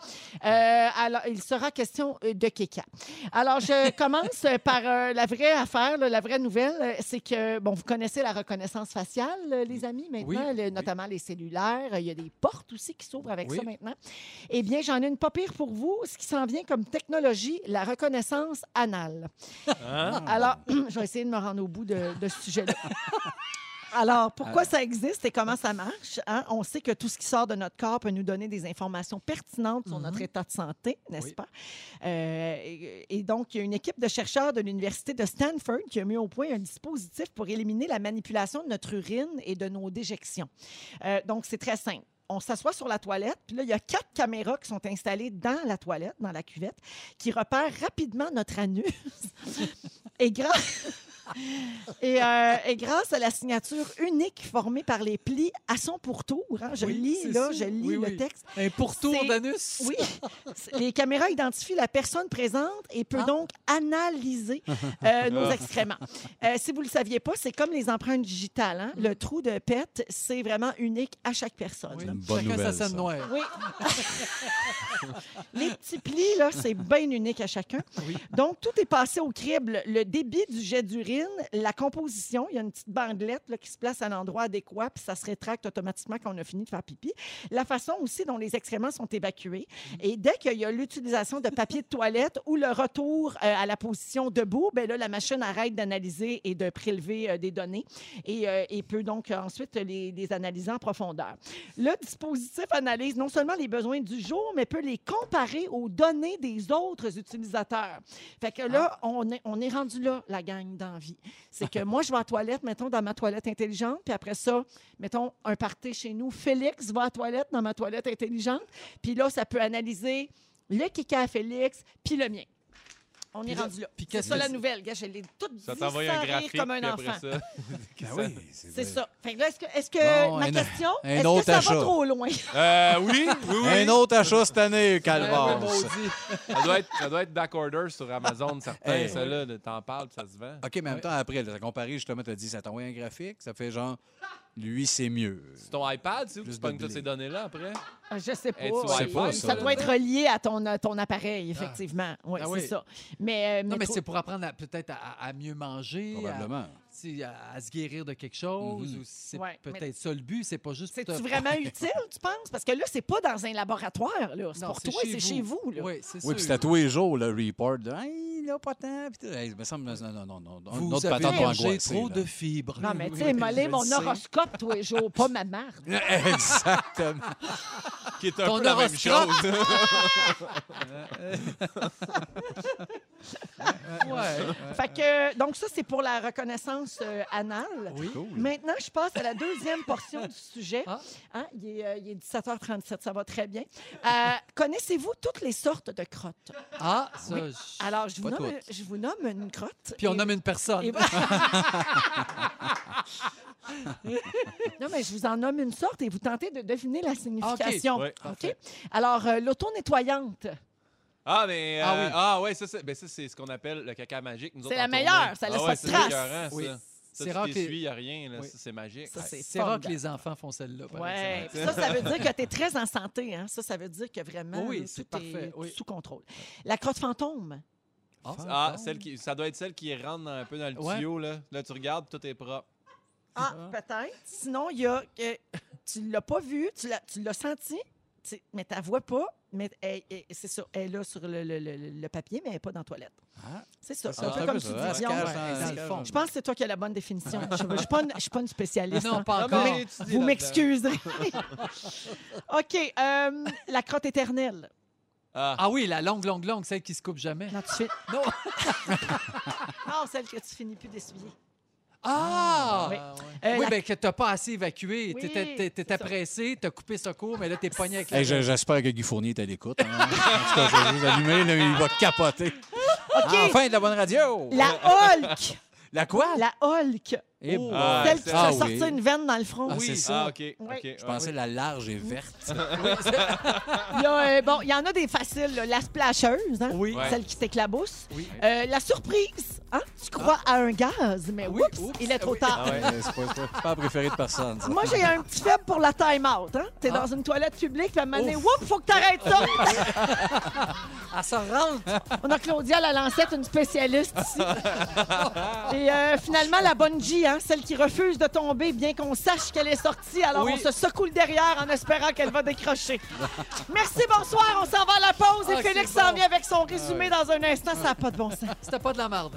Euh, alors, il sera question euh, de kéka. Alors, je <laughs> commence par euh, la vraie affaire, là, la vraie nouvelle, c'est que, bon, vous connaissez la reconnaissance faciale, les amis, maintenant, Oui, le- notamment les cellulaires. Il y a des portes aussi qui s'ouvrent avec Oui. ça maintenant. Eh bien, j'en ai une pas pire pour vous. Ce qui s'en vient comme technologie, la reconnaissance anale. Alors, <clears throat> je vais essayer de me rendre au bout de, de ce sujet-là. <laughs> Alors, pourquoi ça existe et comment ça marche? hein? On sait que tout ce qui sort de notre corps peut nous donner des informations pertinentes sur notre état de santé, n'est-ce Oui. pas? Euh, et, et donc, il y a une équipe de chercheurs de l'Université de Stanford qui a mis au point un dispositif pour éliminer la manipulation de notre urine et de nos déjections. Euh, donc, c'est très simple. On s'assoit sur la toilette, puis là, il y a quatre caméras qui sont installées dans la toilette, dans la cuvette, qui repèrent rapidement notre anus. <laughs> et grâce... <laughs> Et, euh, et grâce à la signature unique formée par les plis à son pourtour, hein, je Oui, lis là, ça. je lis Oui, le oui. texte. Un pourtour d'anus. Oui, <laughs> les caméras identifient la personne présente et peut Ah. donc analyser <laughs> euh, nos excréments. Euh, si vous ne le saviez pas, c'est comme les empreintes digitales. hein. Le trou de PET, c'est vraiment unique à chaque personne. Une bonne Chacun nouvelle, sa noire. Oui. Les petits plis, là, c'est bien unique à chacun. Donc, tout est passé au crible. Le débit du jet d'urine, la composition, il y a une petite bandelette là, qui se place à l'endroit adéquat, puis ça se rétracte automatiquement quand on a fini de faire pipi. La façon aussi dont les excréments sont évacués. Et dès qu'il y a l'utilisation de papier de toilette ou le retour euh, à la position debout, ben là, la machine arrête d'analyser et de prélever euh, des données et, euh, et peut donc ensuite les, les analyser en profondeur. Le dispositif analyse non seulement les besoins du jour, mais peut les comparer aux données des autres utilisateurs. Fait que là, on, est, on est rendu là, la gang d'envie. C'est que moi, je vais à toilette, mettons, dans ma toilette intelligente, puis après ça, mettons, un party chez nous. Félix va à toilette dans ma toilette intelligente, puis là, ça peut analyser le kika à Félix, puis le mien. On est rendu là. puis C'est ça la nouvelle. Gars, je l'ai toute Ça dit t'envoie sans un rire graphique, comme un enfant. ça. <laughs> <laughs> Ben oui, C'est? ça. Fait que là, est-ce que, est-ce que Bon, ma un- question, est-ce que ça achat. va trop loin? Euh, oui, oui, <laughs> oui. Un autre achat cette année, maudit. Ça doit être, ça doit être backorder sur Amazon, certains. Hey. Celle-là, t'en parles, puis ça se vend. OK, mais en même temps, après, là, t'as comparé, justement, t'as dit, ça t'envoie un graphique, ça fait genre, lui, c'est mieux. C'est ton iPad, c'est où Plus tu de pognes toutes blé. ces données-là après? Je sais pas. Je sais pas, ça, ça. doit être relié à ton, ton appareil, effectivement. Oui, Ah c'est oui. ça. Mais, euh, Non, mais c'est pour apprendre à- peut-être à, à mieux manger, à, Probablement. À, à se guérir de quelque chose. Mhm. ou c'est Ouais, peut-être ça le but, c'est pas juste. C'est-tu te- vraiment utile, tu penses? Parce que là, c'est pas dans un laboratoire, là. C'est pour toi, c'est chez vous, là. Oui, c'est Oui, puis c'est à tous les jours, le report de Hey, là, pas tant. Puis il me semble, non, non, non, non. Vous Notre avez mangé trop là. de fibres. Non, mais tu sais, oui, mon horoscope tous les jours, pas ma marde. <laughs> Exactement. Qui est un Ton peu la même horoscope. chose. <laughs> <laughs> Ouais. <laughs> Fait que, donc ça, c'est pour la reconnaissance euh, anale. Oui. Maintenant, je passe à la deuxième portion du sujet. Ah. Hein, il, est, euh, il est 17h37, ça va très bien. Euh, Connaissez-vous toutes les sortes de crottes? Ah, ça. je- Alors, je vous, nomme, je vous nomme une crotte. Puis on et- nomme une personne. et- <laughs> non, mais je vous en nomme une sorte et vous tentez de deviner la signification. Oui, OK? parfait. Alors, euh, l'auto-nettoyante, Ah, mais. euh, Ah oui. ah, ouais, ça, c'est ben, ça, c'est ce qu'on appelle le caca magique. Nous C'est autres, la meilleure, ça laisse ah, pas ouais, de ça. Oui. Ça, C'est tu rare que- t'essuies, il n'y a rien. là. Oui. Ça, C'est magique. Ça, c'est C'est rare que les enfants font celle-là. exemple. ça, ça veut dire que tu es très en santé. Hein? Ça, ça veut dire que vraiment, Oui, là, c'est tout parfait, est oui. sous contrôle. La crotte fantôme. Ah, celle qui, ça doit être celle qui rentre un peu dans le Ouais. tuyau. Là, là tu regardes, tout est propre. Ah, peut-être. Sinon, il y a. que tu l'as pas vu, tu l'as, tu l'as senti, mais tu la vois pas. Mais elle- elle- c'est ça, elle est là sur le, le- le- le papier, mais elle n'est pas dans la toilette. Ah. C'est ça, c'est Ah, un peu c'est comme tu dis. Je pense que c'est toi qui as la bonne définition. <laughs> Je ne suis, pas une- je suis pas une spécialiste. Non, hein. pas encore. mais Vous m'excuserez. <laughs> OK. euh, la crotte éternelle. Ah, Ah oui, la longue, longue, longue, celle qui se coupe jamais. Non, tu fais... Non. non, celle que tu finis plus d'essuyer. Ah! Oui. Oui, Euh, la- ben que t'as pas assez évacué. Oui, T'étais- pressé, t'as coupé ce cours, mais là, t'es pogné avec la... Hey, je- J'espère que Guy Fournier est à l'écoute. hein. En tout cas, je vais juste allumer, là, il va capoter. Enfin, de la bonne radio! La Hulk. La quoi? La Hulk. Eh Oh. Ah, Celle qui Ah oui. sortir une veine dans le front. Ah, Oui. c'est ça. ah, OK. Oui. ok, Je pensais la large et verte. <laughs> Il y, a, euh, bon, il y en a des faciles. là. La splasheuse, hein? Celle qui t'éclabousse. Oui. Euh, la surprise, hein? tu crois à un gaz, mais Oui, oups, oups. il est trop tard. Ah ouais, c'est pas, c'est pas- préférée de personne. ça. Moi, j'ai un petit faible pour la time-out. Hein? T'es Ah. dans une toilette publique, puis à un whoop, faut que t'arrêtes ça. <laughs> Elle se rentre. On a Claudia la Lancette, une spécialiste ici. <laughs> Et euh, finalement, la bonne G, hein, celle qui refuse de tomber, bien qu'on sache qu'elle est sortie. Alors, Oui. on se secoue le derrière en espérant qu'elle va décrocher. Merci, bonsoir. On s'en va à la pause. Et Ah, Félix c'est bon. s'en vient avec son résumé dans un instant. Ça n'a pas de bon sens. C'était pas de la merde.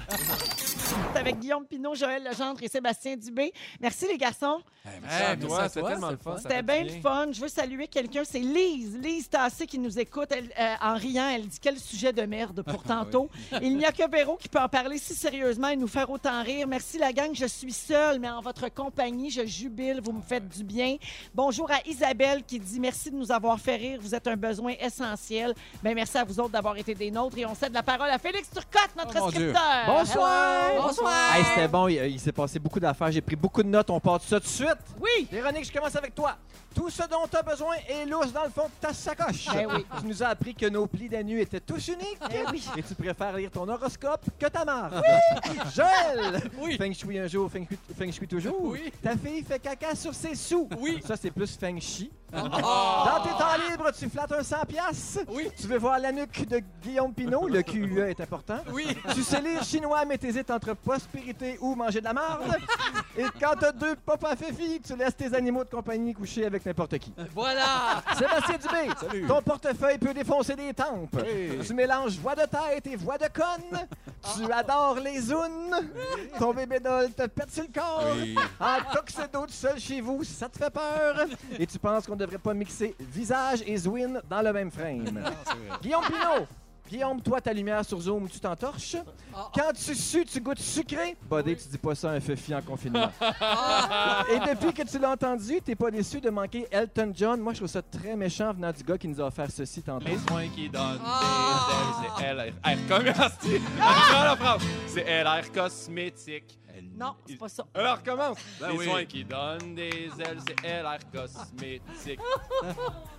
C'est avec Guillaume Pinot, Joël Legendre et Sébastien Dubé. Merci, les garçons. Ah, merci. Hey, c'était tellement le fun. C'était bien le fun. Je veux saluer quelqu'un. C'est Lise. Lise Tassé qui nous écoute. Elle, euh, en riant, elle dit quel sujet de merde pour <laughs> tantôt. Il n'y a que Véro qui peut en parler si sérieusement et nous faire autant rire. Merci la gang. Je suis seule, mais en votre compagnie, je jubile. Vous me faites du bien. Bonjour à Isabelle qui dit merci de nous avoir fait rire. Vous êtes un besoin essentiel. Ben, merci à vous autres d'avoir été des nôtres. Et on cède la parole à Félix Turcotte, notre Oh, scripteur. Bonsoir! Hello. Bonsoir! Hey, c'était bon, il, il s'est passé beaucoup d'affaires. J'ai pris beaucoup de notes. On part de ça tout de suite. Oui. Véronique, je commence avec toi. Tout ce dont tu as besoin est lousse dans le fond de ta sacoche. Eh oui. Tu nous as appris que nos plis d'anu étaient tous uniques. Eh oui. Et tu préfères lire ton horoscope que ta marde. <laughs> Joël! Oui. Feng shui un jour, feng shui, feng shui toujours? Oui. Ta fille fait caca sur ses sous. Oui. Ça, c'est plus feng shui. Oh. Dans tes temps libres, tu flattes un 100 piastres. Oui. Tu veux voir la nuque de Guillaume Pinot. Le QE est important. Oui. Tu sais lire chinois, mais t'hésites entre prospérité ou manger de la marde. Et quand t'as deux papas féfis, tu laisses tes animaux de compagnie coucher avec n'importe qui. Voilà! Sébastien Dubé, Salut. ton portefeuille peut défoncer des tempes. Hey. Tu mélanges voix de tête et voix de conne. Tu adores les zounes. Ton bébé doll te pète sur le corps. Oui. En tuxedo tout seul chez vous, ça te fait peur. Et tu penses qu'on devrait pas mixer visage et zouine dans le même frame. Non, c'est vrai. Guillaume Pinot, Guillaume, toi, ta lumière sur Zoom tu t'entorches. Quand tu sues, tu goûtes sucré. Buddy, tu dis pas ça à un FFI en confinement. <laughs> Et depuis que tu l'as entendu, t'es pas déçu de manquer Elton John. Moi, je trouve ça très méchant venant du gars qui nous a offert ceci tantôt. Les soins qui donnent des ailes, c'est LR. R Ah! C'est LR cosmétique. Non, c'est pas ça. Alors, recommence. Ben les oui. soins qui donnent des ailes, c'est LR cosmétique. <laughs>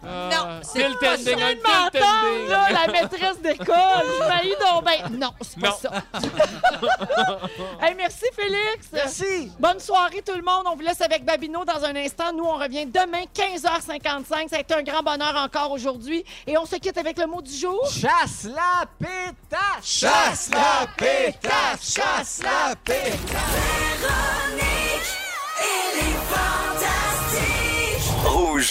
Non, c'est pas ça m'entendre, tending. là, la maîtresse d'école. Je m'haïs donc ben. Non, c'est pas Non. ça. <laughs> hey, merci, Félix. Merci! Bonne soirée, tout le monde. On vous laisse avec Babino dans un instant. Nous, on revient demain, 15h55. Ça a été un grand bonheur encore aujourd'hui. Et on se quitte avec le mot du jour. Chasse la pétache! Chasse la pétache! Chasse la pétache! Véronique, elle est fantastique. Rouge.